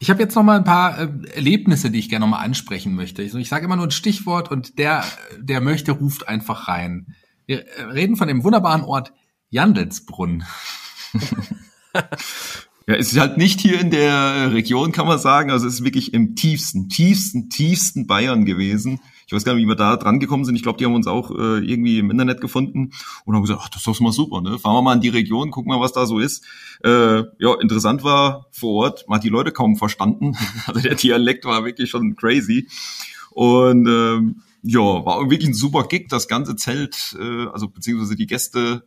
Speaker 5: Ich
Speaker 2: habe jetzt noch mal ein paar äh, Erlebnisse, die ich gerne noch mal ansprechen möchte. Ich, ich sage immer nur ein Stichwort und der, der möchte, ruft einfach rein. Wir äh, reden von dem wunderbaren Ort Jandelsbrunn.
Speaker 4: Ja, es ist halt nicht hier in der Region, kann man sagen. Also es ist wirklich im tiefsten, tiefsten, tiefsten Bayern gewesen. Ich weiß gar nicht, wie wir da dran gekommen sind. Ich glaube, die haben uns auch äh, irgendwie im Internet gefunden und haben gesagt, ach, das ist doch mal super, ne? Fahren wir mal in die Region, gucken mal, was da so ist. Äh, ja, interessant war vor Ort, man hat die Leute kaum verstanden. Also der Dialekt war wirklich schon crazy. Und ähm, ja, war wirklich ein super Gig. Das ganze Zelt, äh, also beziehungsweise die Gäste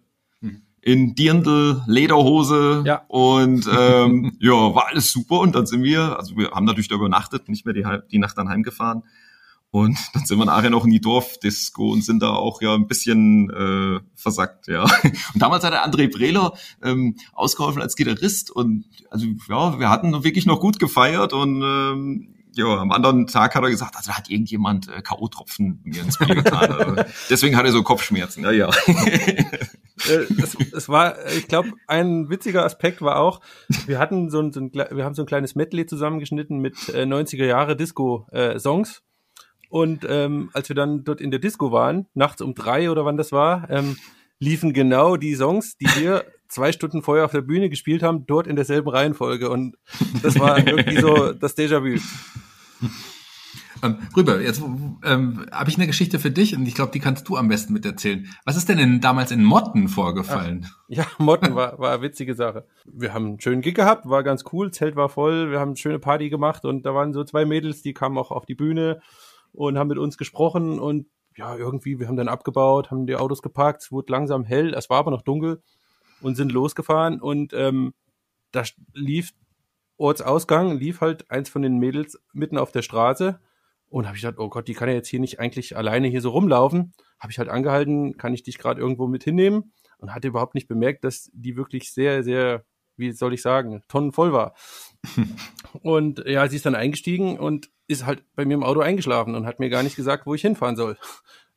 Speaker 4: in Dirndl, Lederhose
Speaker 3: Ja.
Speaker 4: und ähm, ja, war alles super und dann sind wir, also wir haben natürlich da übernachtet, nicht mehr die, die Nacht dann heimgefahren und dann sind wir nachher noch in die Dorfdisco und sind da auch ja ein bisschen äh, versackt, ja. Und damals hat der André Brehler ähm, ausgeholfen als Gitarrist und also ja, wir hatten wirklich noch gut gefeiert und ähm, ja, am anderen Tag hat er gesagt, also da hat irgendjemand äh, K.O.-Tropfen mir ins Bier getan. Also, deswegen hat er so Kopfschmerzen. Ja, ja.
Speaker 3: äh, es, es war, ich glaube, ein witziger Aspekt war auch, wir hatten so ein, so ein wir haben so ein kleines Medley zusammengeschnitten mit äh, 90er Jahre Disco äh, Songs. Und ähm, als wir dann dort in der Disco waren, nachts um drei oder wann das war, ähm, liefen genau die Songs, die wir zwei Stunden vorher auf der Bühne gespielt haben, dort in derselben Reihenfolge. Und das war irgendwie so das Déjà-vu.
Speaker 2: Ähm, Rüber, jetzt ähm, habe ich eine Geschichte für dich und ich glaube, die kannst du am besten miterzählen. Was ist denn in, damals in Motten vorgefallen?
Speaker 3: Ja, Motten war, war eine witzige Sache. Wir haben einen schönen Gig gehabt, war ganz cool, Zelt war voll, wir haben eine schöne Party gemacht und da waren so zwei Mädels, die kamen auch auf die Bühne und haben mit uns gesprochen und ja, irgendwie, wir haben dann abgebaut, haben die Autos geparkt, es wurde langsam hell, es war aber noch dunkel und sind losgefahren und ähm, da lief Ortsausgang, lief halt eins von den Mädels mitten auf der Straße und habe ich gedacht, oh Gott, die kann ja jetzt hier nicht eigentlich alleine hier so rumlaufen. Habe ich halt angehalten, kann ich dich gerade irgendwo mit hinnehmen? Und hatte überhaupt nicht bemerkt, dass die wirklich sehr, sehr, wie soll ich sagen, tonnenvoll war. Und ja, sie ist dann eingestiegen und ist halt bei mir im Auto eingeschlafen und hat mir gar nicht gesagt, wo ich hinfahren soll.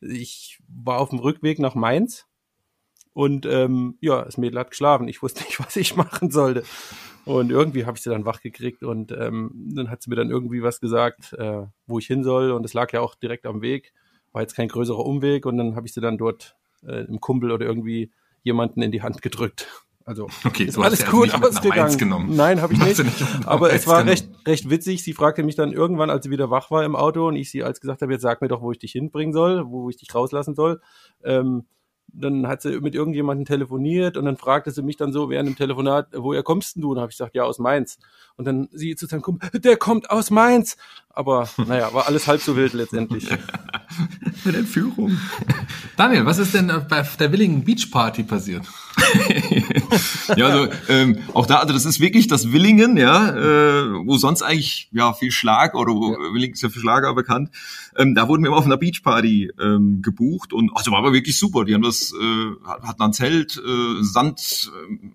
Speaker 3: Ich war auf dem Rückweg nach Mainz und ähm, ja, das Mädel hat geschlafen. Ich wusste nicht, was ich machen sollte. Und irgendwie habe ich sie dann wach gekriegt und ähm, dann hat sie mir dann irgendwie was gesagt, äh, wo ich hin soll. Und es lag ja auch direkt am Weg. War jetzt kein größerer Umweg. Und dann habe ich sie dann dort äh, im Kumpel oder irgendwie jemanden in die Hand gedrückt. Also
Speaker 2: Okay, hast
Speaker 3: alles gut
Speaker 2: also
Speaker 3: ausgegangen. Nein, habe ich nicht.
Speaker 2: nicht
Speaker 3: Aber es war recht, recht witzig. Sie fragte mich dann irgendwann, als sie wieder wach war im Auto und ich sie als gesagt habe, jetzt sag mir doch, wo ich dich hinbringen soll, wo ich dich rauslassen soll. Ähm, dann hat sie mit irgendjemandem telefoniert und dann fragte sie mich dann so während dem Telefonat, woher kommst denn du? Und habe ich gesagt, ja, aus Mainz. Und dann sie zu seinem Kumpel, der kommt aus Mainz. Aber naja, war alles halb so wild letztendlich.
Speaker 4: Mit Entführung.
Speaker 2: Daniel, was ist denn äh, bei der Willigen Beach Party passiert?
Speaker 4: ja, also ähm, auch da, also das ist wirklich das Willingen, ja, äh, wo sonst eigentlich ja viel Schlag oder wo Willingen ist ja für Schlager bekannt. Ähm, da wurden wir immer auf einer Beachparty ähm, gebucht und also war aber wirklich super. Die haben das, äh, hatten ein Zelt, äh, Sand. Äh,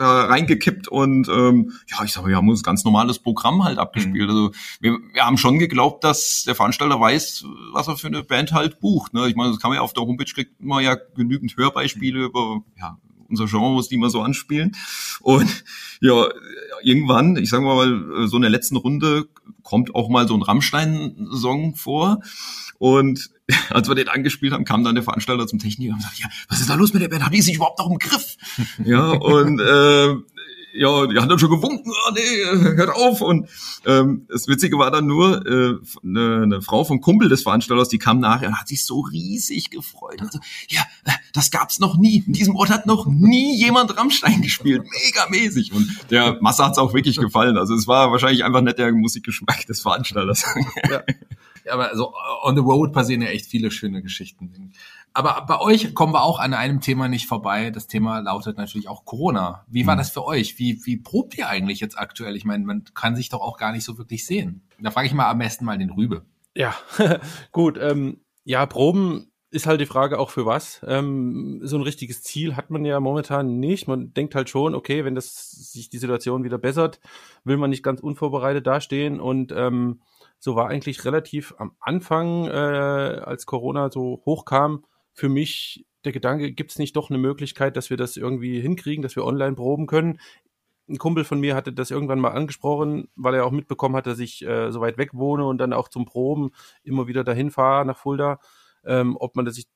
Speaker 4: da reingekippt und ähm, ja, ich sage, wir haben uns ganz normales Programm halt abgespielt. Also wir, wir haben schon geglaubt, dass der Veranstalter weiß, was er für eine Band halt bucht. Ne? Ich meine, das kann man ja auf der Homepage kriegt man ja genügend Hörbeispiele über ja, unser Genres, die wir so anspielen. Und ja, irgendwann, ich sage mal, so in der letzten Runde kommt auch mal so ein Rammstein-Song vor. Und als wir den angespielt haben, kam dann der Veranstalter zum Techniker und sagte, ja, was ist da los mit der Band? Hat die sich überhaupt noch im Griff? ja, und äh, ja, die haben dann schon gewunken, oh, nee, hört auf. Und ähm, das Witzige war dann nur, äh, eine, eine Frau vom Kumpel des Veranstalters, die kam nachher und hat sich so riesig gefreut. Also, ja, äh, das gab's noch nie. In diesem Ort hat noch nie jemand Rammstein gespielt. Mega mäßig. Und der Masse hat's auch wirklich gefallen. Also es war wahrscheinlich einfach nicht der Musikgeschmack des Veranstalters.
Speaker 2: Ja. Ja, aber so on the road passieren ja echt viele schöne Geschichten. Aber bei euch kommen wir auch an einem Thema nicht vorbei. Das Thema lautet natürlich auch Corona. Wie war
Speaker 3: Mhm.
Speaker 2: das für euch? Wie, wie probt ihr eigentlich jetzt aktuell? Ich meine, man kann sich doch auch gar nicht so wirklich sehen. Da frage ich mal am besten mal den Rübe.
Speaker 3: Ja, gut. Ähm, ja, Proben ist halt die Frage auch für was. Ähm, so ein richtiges Ziel hat man ja momentan nicht. Man denkt halt schon, okay, wenn das sich die Situation wieder bessert, will man nicht ganz unvorbereitet dastehen. Und ähm, so war eigentlich relativ am Anfang, äh, als Corona so hochkam, für mich der Gedanke, gibt es nicht doch eine Möglichkeit, dass wir das irgendwie hinkriegen, dass wir online proben können? Ein Kumpel von mir hatte das irgendwann mal angesprochen, weil er auch mitbekommen hat, dass ich äh, so weit weg wohne und dann auch zum Proben immer wieder dahin fahre nach Fulda. Ähm, ob man das sich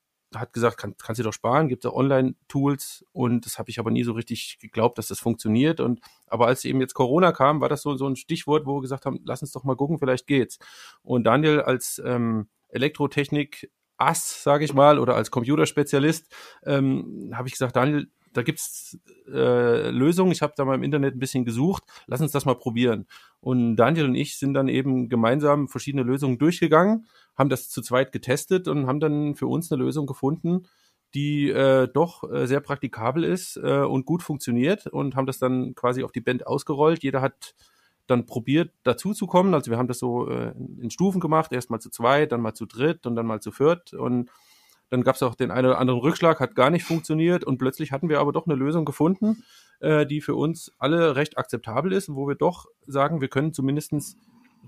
Speaker 3: hat gesagt, kann, kannst du doch sparen, gibt es Online-Tools und das habe ich aber nie so richtig geglaubt, dass das funktioniert. Und aber als eben jetzt Corona kam, war das so, so ein Stichwort, wo wir gesagt haben, lass uns doch mal gucken, vielleicht geht's. Und Daniel als ähm, Elektrotechnik Ass, sage ich mal, oder als Computerspezialist, ähm, habe ich gesagt, Daniel, da gibt's äh, Lösungen. Ich habe da mal im Internet ein bisschen gesucht. Lass uns das mal probieren. Und Daniel und ich sind dann eben gemeinsam verschiedene Lösungen durchgegangen, haben das zu zweit getestet und haben dann für uns eine Lösung gefunden, die äh, doch äh, sehr praktikabel ist äh, und gut funktioniert und haben das dann quasi auf die Band ausgerollt. Jeder hat dann probiert, dazu zu kommen. Also wir haben das so äh, in Stufen gemacht, erst mal zu zweit, dann mal zu dritt und dann mal zu viert. Und dann gab es auch den einen oder anderen Rückschlag, hat gar nicht funktioniert und plötzlich hatten wir aber doch eine Lösung gefunden, äh, die für uns alle recht akzeptabel ist, wo wir doch sagen, wir können zumindestens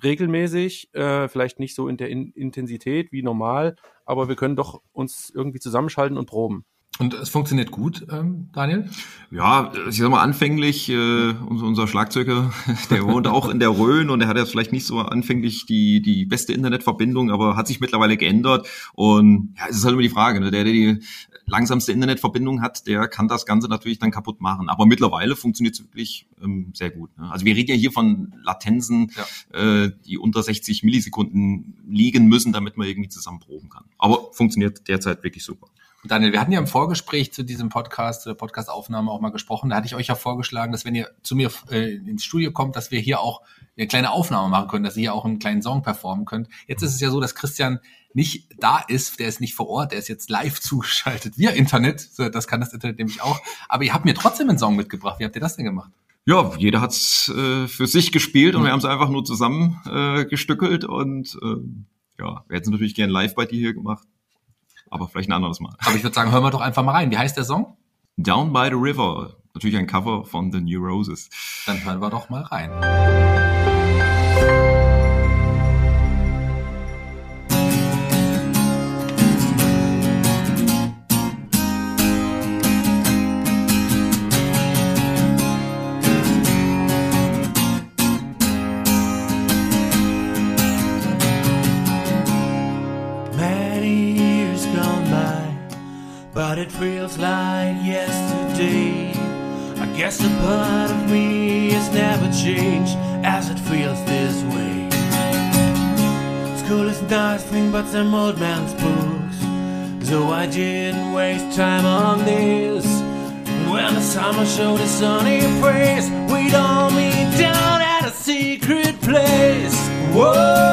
Speaker 3: regelmäßig, äh, vielleicht nicht so in der in Intensität wie normal, aber wir können doch uns irgendwie zusammenschalten und proben.
Speaker 2: Und es funktioniert gut, ähm, Daniel?
Speaker 4: Ja, ich sag mal, anfänglich, äh, unser, Schlagzeuger, der wohnt auch in der Rhön und der hat jetzt vielleicht nicht so anfänglich die, die beste Internetverbindung, aber hat sich mittlerweile geändert. Und ja, es ist halt immer die Frage, ne? der, der die langsamste Internetverbindung hat, der kann das Ganze natürlich dann kaputt machen. Aber mittlerweile funktioniert es wirklich ähm, sehr gut. Ne? Also wir reden ja hier von Latenzen, äh, die unter 60 Millisekunden liegen müssen, damit man irgendwie zusammen proben kann. Aber funktioniert derzeit wirklich super.
Speaker 2: Daniel, wir hatten ja im Vorgespräch zu diesem Podcast, zu der Podcastaufnahme auch mal gesprochen. Da hatte ich euch ja vorgeschlagen, dass wenn ihr zu mir äh, ins Studio kommt, dass wir hier auch eine kleine Aufnahme machen können, dass ihr hier auch einen kleinen Song performen könnt. Jetzt ist es ja so, dass Christian nicht da ist, der ist nicht vor Ort, der ist jetzt live zugeschaltet via Internet. Das kann das Internet nämlich auch. Aber ihr habt mir trotzdem einen Song mitgebracht. Wie habt ihr das denn gemacht?
Speaker 4: Ja, jeder hat's äh, für sich gespielt und wir haben es einfach nur zusammen äh, gestückelt und äh, ja, wir hätten es natürlich gern live bei dir hier gemacht, aber vielleicht ein anderes Mal.
Speaker 2: Aber ich würde sagen, hören wir doch einfach mal rein. Wie heißt der Song?
Speaker 4: Down by the River, natürlich ein Cover von The New Roses.
Speaker 2: Dann hören wir doch mal rein.
Speaker 6: Old man's books, so I didn't waste time on this. When the summer showed a sunny face, we'd all meet down at a secret place. Whoa!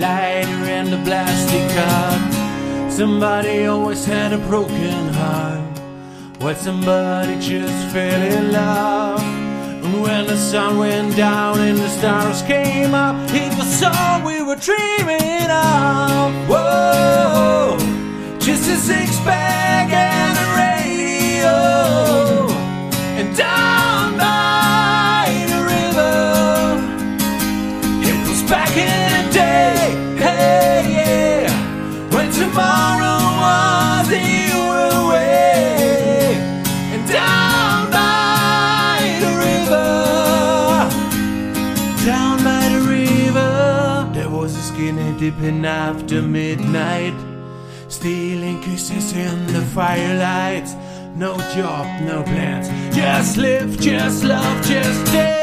Speaker 7: Lighter and a plastic cup. Somebody always had a broken heart. While somebody just fell in love. And when the sun went down and the stars came up, it was all we were dreaming of. Whoa, after midnight, stealing kisses in the firelight. No job, no plans, just live, just love, just dance.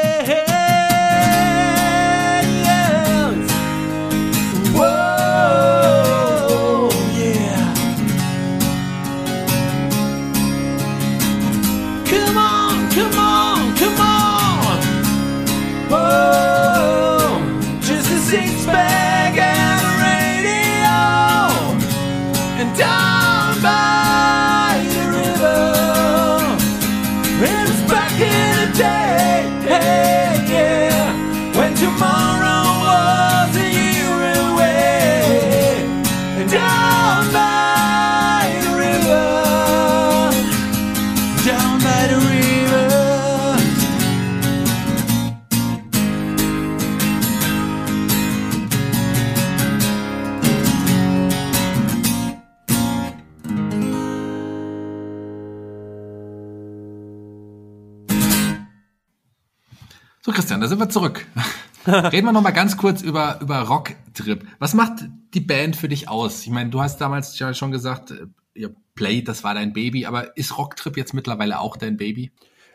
Speaker 2: Da sind wir zurück. Reden wir noch mal ganz kurz über, über Rocktrip. Was macht die Band für dich aus? Ich meine, du hast damals ja schon gesagt, äh, ihr Play, das war dein Baby, aber ist Rocktrip jetzt mittlerweile auch dein Baby?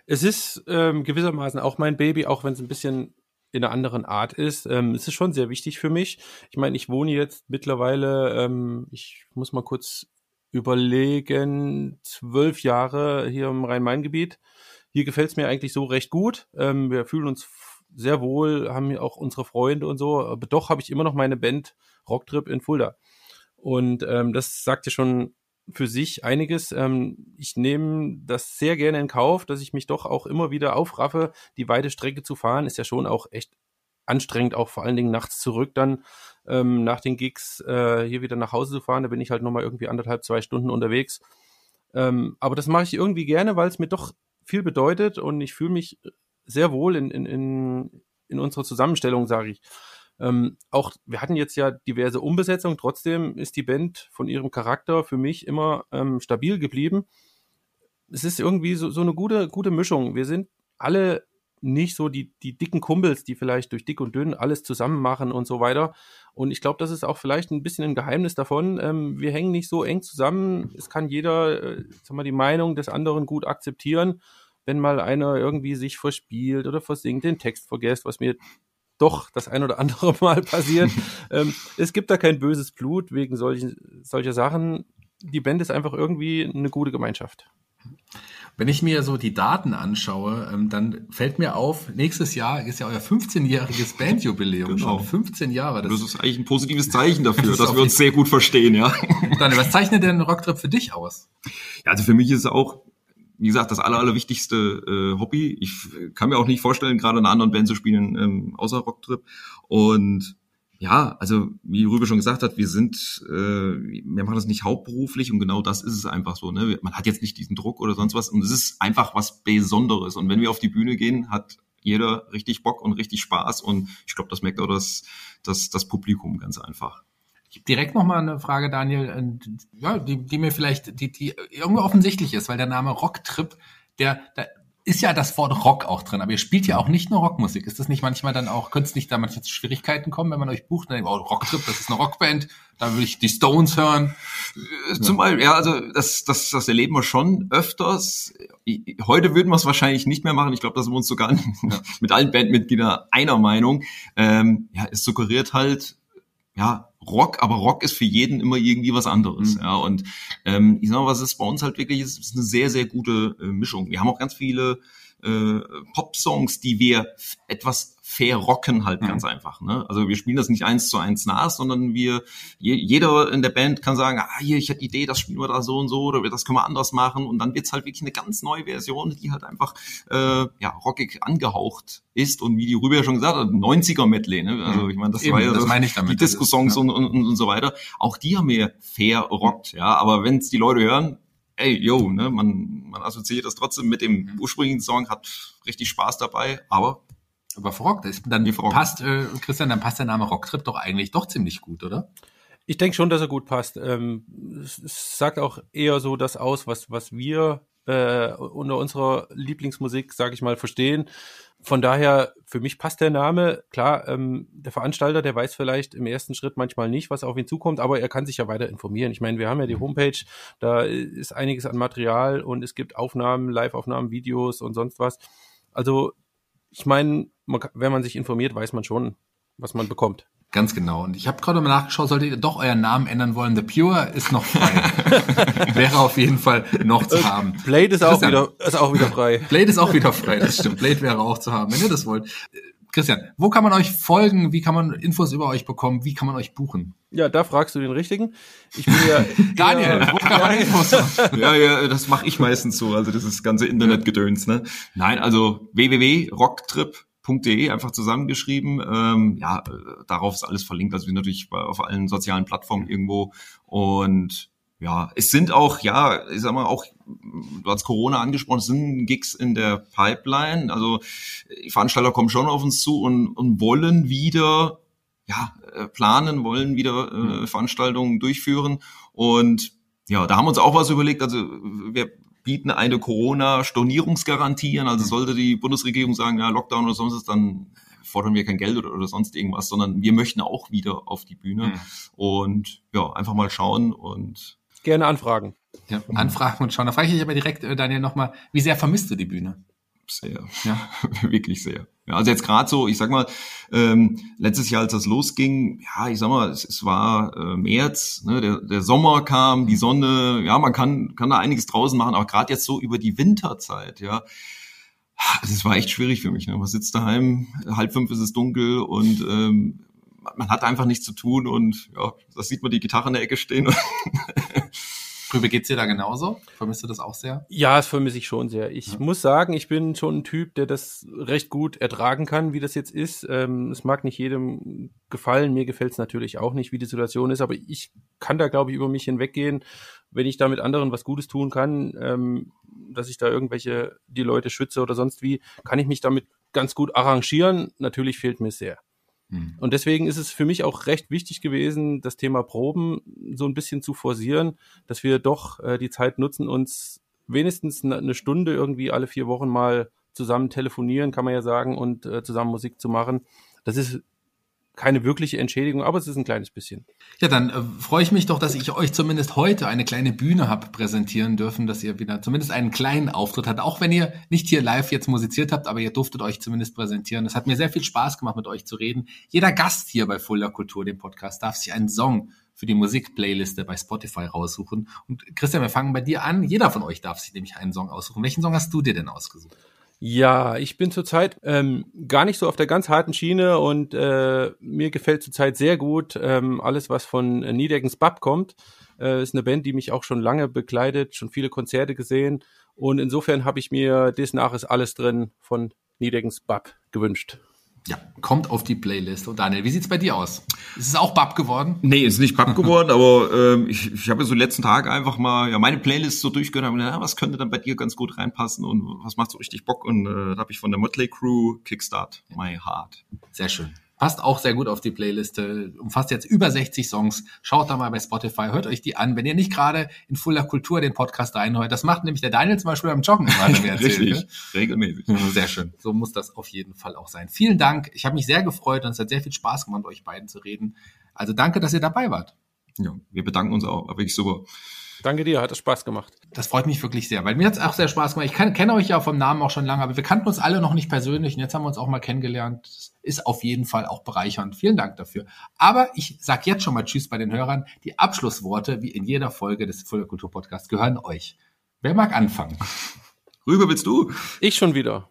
Speaker 3: Es ist ähm, gewissermaßen auch mein Baby, auch wenn es ein bisschen in einer anderen Art ist. Ähm, es ist schon sehr wichtig für mich. Ich meine, ich wohne jetzt mittlerweile, ähm, ich muss mal kurz überlegen, zwölf Jahre hier im Rhein-Main-Gebiet. Hier gefällt es mir eigentlich so recht gut. Ähm, wir fühlen uns sehr wohl, haben hier auch unsere Freunde und so. Aber doch habe ich immer noch meine Band Rocktrip in Fulda. Und ähm, das sagt ja schon für sich einiges. Ähm, ich nehme das sehr gerne in Kauf, dass ich mich doch auch immer wieder aufraffe, die weite Strecke zu fahren. Ist ja schon auch echt anstrengend, auch vor allen Dingen nachts zurück dann ähm, nach den Gigs äh, hier wieder nach Hause zu fahren. Da bin ich halt nochmal irgendwie anderthalb, zwei Stunden unterwegs. Ähm, aber das mache ich irgendwie gerne, weil es mir doch viel bedeutet und ich fühle mich sehr wohl in, in, in, in unserer Zusammenstellung, sage ich. Ähm, auch wir hatten jetzt ja diverse Umbesetzungen, trotzdem ist die Band von ihrem Charakter für mich immer ähm, stabil geblieben. Es ist irgendwie so, so eine gute, gute Mischung. Wir sind alle nicht so die, die dicken Kumpels, die vielleicht durch dick und dünn alles zusammen machen und so weiter. Und ich glaube, das ist auch vielleicht ein bisschen ein Geheimnis davon. Ähm, wir hängen nicht so eng zusammen. Es kann jeder, äh, sag mal, die Meinung des anderen gut akzeptieren. Wenn mal einer irgendwie sich verspielt oder versinkt, den Text vergisst, was mir doch das ein oder andere Mal passiert. ähm, es gibt da kein böses Blut wegen solchen, solcher Sachen. Die Band ist einfach irgendwie eine gute Gemeinschaft.
Speaker 2: Wenn ich mir so die Daten anschaue, ähm, dann fällt mir auf, nächstes Jahr ist ja euer 15-jähriges Bandjubiläum
Speaker 4: Genau.
Speaker 2: schon. 15 Jahre.
Speaker 4: Das
Speaker 2: Das
Speaker 4: ist eigentlich ein positives Zeichen dafür,
Speaker 2: Das
Speaker 4: dass wir uns sehr gut verstehen, ja.
Speaker 2: Daniel, was zeichnet denn Rocktrip für dich aus?
Speaker 4: Ja, also für mich ist es auch, wie gesagt, das aller, allerwichtigste äh, Hobby. Ich kann mir auch nicht vorstellen, gerade in einer anderen Band zu spielen, ähm, außer Rocktrip. Und ja, also wie Rübe schon gesagt hat, wir sind, äh, wir machen das nicht hauptberuflich und genau das ist es einfach so. Ne? Man hat jetzt nicht diesen Druck oder sonst was und es ist einfach was Besonderes. Und wenn wir auf die Bühne gehen, hat jeder richtig Bock und richtig Spaß und ich glaube, das merkt auch das, das, das Publikum ganz einfach.
Speaker 2: Ich hab direkt noch mal eine Frage, Daniel, und, ja, die, die mir vielleicht, die, die irgendwie offensichtlich ist, weil der Name Rocktrip, der, da ist ja das Wort Rock auch drin, aber ihr spielt ja auch nicht nur Rockmusik. Ist das nicht manchmal dann auch, könnte es nicht da manchmal zu Schwierigkeiten kommen, wenn man euch bucht und denkt, oh, Rocktrip, das ist eine Rockband, da will ich die Stones hören.
Speaker 4: Äh, Zum Beispiel, ja, also das, das, das erleben wir schon öfters. Heute würden wir es wahrscheinlich nicht mehr machen. Ich glaube, da sind wir uns sogar mit allen Bandmitgliedern einer Meinung. Ähm, ja, es suggeriert halt, ja, Rock, aber Rock ist für jeden immer irgendwie was anderes.
Speaker 2: Mhm.
Speaker 4: Ja, und ähm, ich sag mal, was ist bei uns halt wirklich ist, ist eine sehr, sehr gute äh, Mischung. Wir haben auch ganz viele äh, Pop-Songs, die wir etwas verrocken halt
Speaker 2: Mhm.
Speaker 4: ganz einfach. Ne? Also wir spielen das nicht eins zu eins nach, sondern wir, je, jeder in der Band kann sagen, ah, hier, ich hätte die Idee, das spielen wir da so und so, oder wir- das können wir anders machen. Und dann wird's halt wirklich eine ganz neue Version, die halt einfach äh, ja, rockig angehaucht ist. Und wie die Rüber ja schon gesagt hat, 90er-Medley. Ne? Also ich meine, das
Speaker 2: Mhm. Eben,
Speaker 4: war ja
Speaker 2: das
Speaker 4: so-
Speaker 2: meine ich damit.
Speaker 4: die Disco-Songs
Speaker 2: Ja.
Speaker 4: und, und, und so weiter. Auch die haben wir verrockt, ja. Aber wenn's die Leute hören, ey, yo, ne, man, man assoziiert das trotzdem mit dem
Speaker 2: Mhm.
Speaker 4: ursprünglichen Song, hat richtig Spaß dabei, aber
Speaker 2: Aber verrockt ist dann
Speaker 4: Wie verrockt.
Speaker 2: passt, äh, Christian, dann passt der Name Rocktrip doch eigentlich doch ziemlich gut, oder?
Speaker 3: Ich denke schon, dass er gut passt. Ähm, es, es sagt auch eher so das aus, was, was wir äh, unter unserer Lieblingsmusik, sage ich mal, verstehen. Von daher, für mich passt der Name. Klar, ähm, der Veranstalter, der weiß vielleicht im ersten Schritt manchmal nicht, was auf ihn zukommt, aber er kann sich ja weiter informieren. Ich meine, wir haben ja die Homepage, da ist einiges an Material und es gibt Aufnahmen, Live-Aufnahmen, Videos und sonst was. Also, ich meine, man, wenn man sich informiert, weiß man schon, was man bekommt.
Speaker 2: Ganz genau. Und ich habe gerade mal nachgeschaut, solltet ihr doch euren Namen ändern wollen, The Pure ist noch frei. Wäre auf jeden Fall noch zu haben.
Speaker 3: Blade ist auch
Speaker 2: Christian.
Speaker 3: wieder, ist auch wieder frei.
Speaker 2: Blade ist auch wieder frei, das stimmt. Blade wäre auch zu haben, wenn ihr das wollt. Äh, Christian, wo kann man euch folgen? Wie kann man Infos über euch bekommen? Wie kann man euch buchen?
Speaker 3: Ja, da fragst du den richtigen. Ich bin ja
Speaker 2: Daniel, wo kann man Infos haben?
Speaker 4: ja, ja, das mache ich meistens so, also das ist das ganze Internetgedöns, ne? Nein, also www.rocktrip.de einfach zusammengeschrieben. Ähm, ja, äh, darauf ist alles verlinkt. Also wir natürlich auf allen sozialen Plattformen irgendwo und ja, es sind auch, ja, ich sag mal, auch, du hast Corona angesprochen, es sind Gigs in der Pipeline. Also die Veranstalter kommen schon auf uns zu und, und wollen wieder, ja, äh, planen, wollen wieder äh, Veranstaltungen durchführen. Und ja, da haben wir uns auch was überlegt. Also wir bieten eine Corona-Stornierungsgarantie an. Also sollte die Bundesregierung sagen, ja, Lockdown oder sonst was, dann fordern wir kein Geld oder, oder sonst irgendwas, sondern wir möchten auch wieder auf die Bühne.
Speaker 2: Mhm.
Speaker 4: Und ja, einfach mal schauen und
Speaker 3: gerne anfragen.
Speaker 2: Ja, anfragen und schauen. Da frage ich dich aber direkt, äh, Daniel, nochmal, wie sehr vermisst du die Bühne?
Speaker 4: Sehr,
Speaker 2: Ja.
Speaker 4: wirklich sehr. Ja, also jetzt gerade so, ich sag mal, ähm, letztes Jahr, als das losging, ja, ich sag mal, es, es war äh, März, ne, der, der Sommer kam, die Sonne, ja, man kann, kann da einiges draußen machen, aber gerade jetzt so über die Winterzeit, ja, das war echt schwierig für mich. Ne? Man sitzt daheim, halb fünf ist es dunkel und ähm, man hat einfach nichts zu tun und ja, das sieht man die Gitarre in der Ecke stehen.
Speaker 2: Rübe, geht's dir da genauso? Vermisst du das auch sehr?
Speaker 3: Ja, das vermisse ich schon sehr. Ich muss sagen, ich bin schon ein Typ, der das recht gut ertragen kann, wie das jetzt ist. Ähm, es mag nicht jedem gefallen, mir gefällt es natürlich auch nicht, wie die Situation ist, aber ich kann da, glaube ich, über mich hinweggehen, wenn ich da mit anderen was Gutes tun kann, ähm, dass ich da irgendwelche, die Leute schütze oder sonst wie, kann ich mich damit ganz gut arrangieren. Natürlich fehlt mir sehr.
Speaker 2: Hm.
Speaker 3: Und deswegen ist es für mich auch recht wichtig gewesen, das Thema Proben so ein bisschen zu forcieren, dass wir doch äh, die Zeit nutzen, uns wenigstens eine eine Stunde irgendwie alle vier Wochen mal zusammen telefonieren, kann man ja sagen, und äh, zusammen Musik zu machen. Das ist keine wirkliche Entschädigung, aber es ist ein kleines bisschen.
Speaker 2: Ja, dann äh, freue ich mich doch, dass ich euch zumindest heute eine kleine Bühne habe präsentieren dürfen, dass ihr wieder zumindest einen kleinen Auftritt habt, auch wenn ihr nicht hier live jetzt musiziert habt, aber ihr durftet euch zumindest präsentieren. Es hat mir sehr viel Spaß gemacht, mit euch zu reden. Jeder Gast hier bei Fulda Kultur, dem Podcast, darf sich einen Song für die Musikplayliste bei Spotify raussuchen. Und Christian, wir fangen bei dir an. Jeder von euch darf sich nämlich einen Song aussuchen. Welchen Song hast du dir denn ausgesucht?
Speaker 3: Ja, ich bin zurzeit ähm, gar nicht so auf der ganz harten Schiene und äh, mir gefällt zurzeit sehr gut ähm, alles, was von Niedeckens Bab kommt. Äh, ist eine Band, die mich auch schon lange begleitet, schon viele Konzerte gesehen und insofern habe ich mir des nach ist alles drin von Niedeckens Bab gewünscht.
Speaker 2: Ja, kommt auf die Playlist. Und Daniel, wie sieht's bei dir aus? Ist es auch Bab geworden?
Speaker 4: Nee, ist nicht papp geworden, aber ähm, ich, ich habe so die letzten Tage einfach mal ja meine Playlist so durchgehört und gedacht, ja, was könnte dann bei dir ganz gut reinpassen und was macht so richtig Bock und äh, da habe ich von der Motley Crew Kickstart My Heart.
Speaker 2: Sehr schön. Passt auch sehr gut auf die Playliste. Umfasst jetzt über 60 Songs. Schaut da mal bei Spotify, hört euch die an. Wenn ihr nicht gerade in Fuller Kultur den Podcast reinhört, das macht nämlich der Daniel zum Beispiel beim Joggen immer, er mir erzählt,
Speaker 4: Richtig,
Speaker 2: gell?
Speaker 4: regelmäßig.
Speaker 2: Sehr schön. So muss das auf jeden Fall auch sein. Vielen Dank. Ich habe mich sehr gefreut und es hat sehr viel Spaß gemacht, mit euch beiden zu reden. Also danke, dass ihr dabei wart.
Speaker 4: Ja, wir bedanken uns auch, wirklich super.
Speaker 3: Danke dir, hat es Spaß gemacht.
Speaker 2: Das freut mich wirklich sehr, weil mir hat es auch sehr Spaß gemacht. Ich kann, kenne euch ja vom Namen auch schon lange, aber wir kannten uns alle noch nicht persönlich und jetzt haben wir uns auch mal kennengelernt. Das ist auf jeden Fall auch bereichernd. Vielen Dank dafür. Aber ich sag jetzt schon mal Tschüss bei den Hörern. Die Abschlussworte, wie in jeder Folge des Fuller Kultur Podcasts, gehören euch. Wer mag anfangen?
Speaker 4: Rüber willst du?
Speaker 3: Ich schon wieder.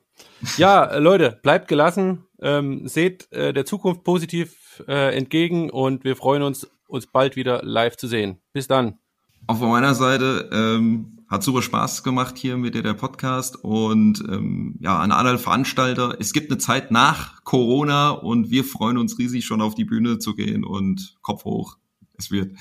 Speaker 3: Ja, äh, Leute, bleibt gelassen, ähm, seht äh, der Zukunft positiv äh, entgegen und wir freuen uns, uns bald wieder live zu sehen. Bis dann.
Speaker 4: Auch von meiner Seite ähm, hat super Spaß gemacht hier mit dir der Podcast und ähm, ja an alle Veranstalter. Es gibt eine Zeit nach Corona und wir freuen uns riesig schon auf die Bühne zu gehen und Kopf hoch. Es wird.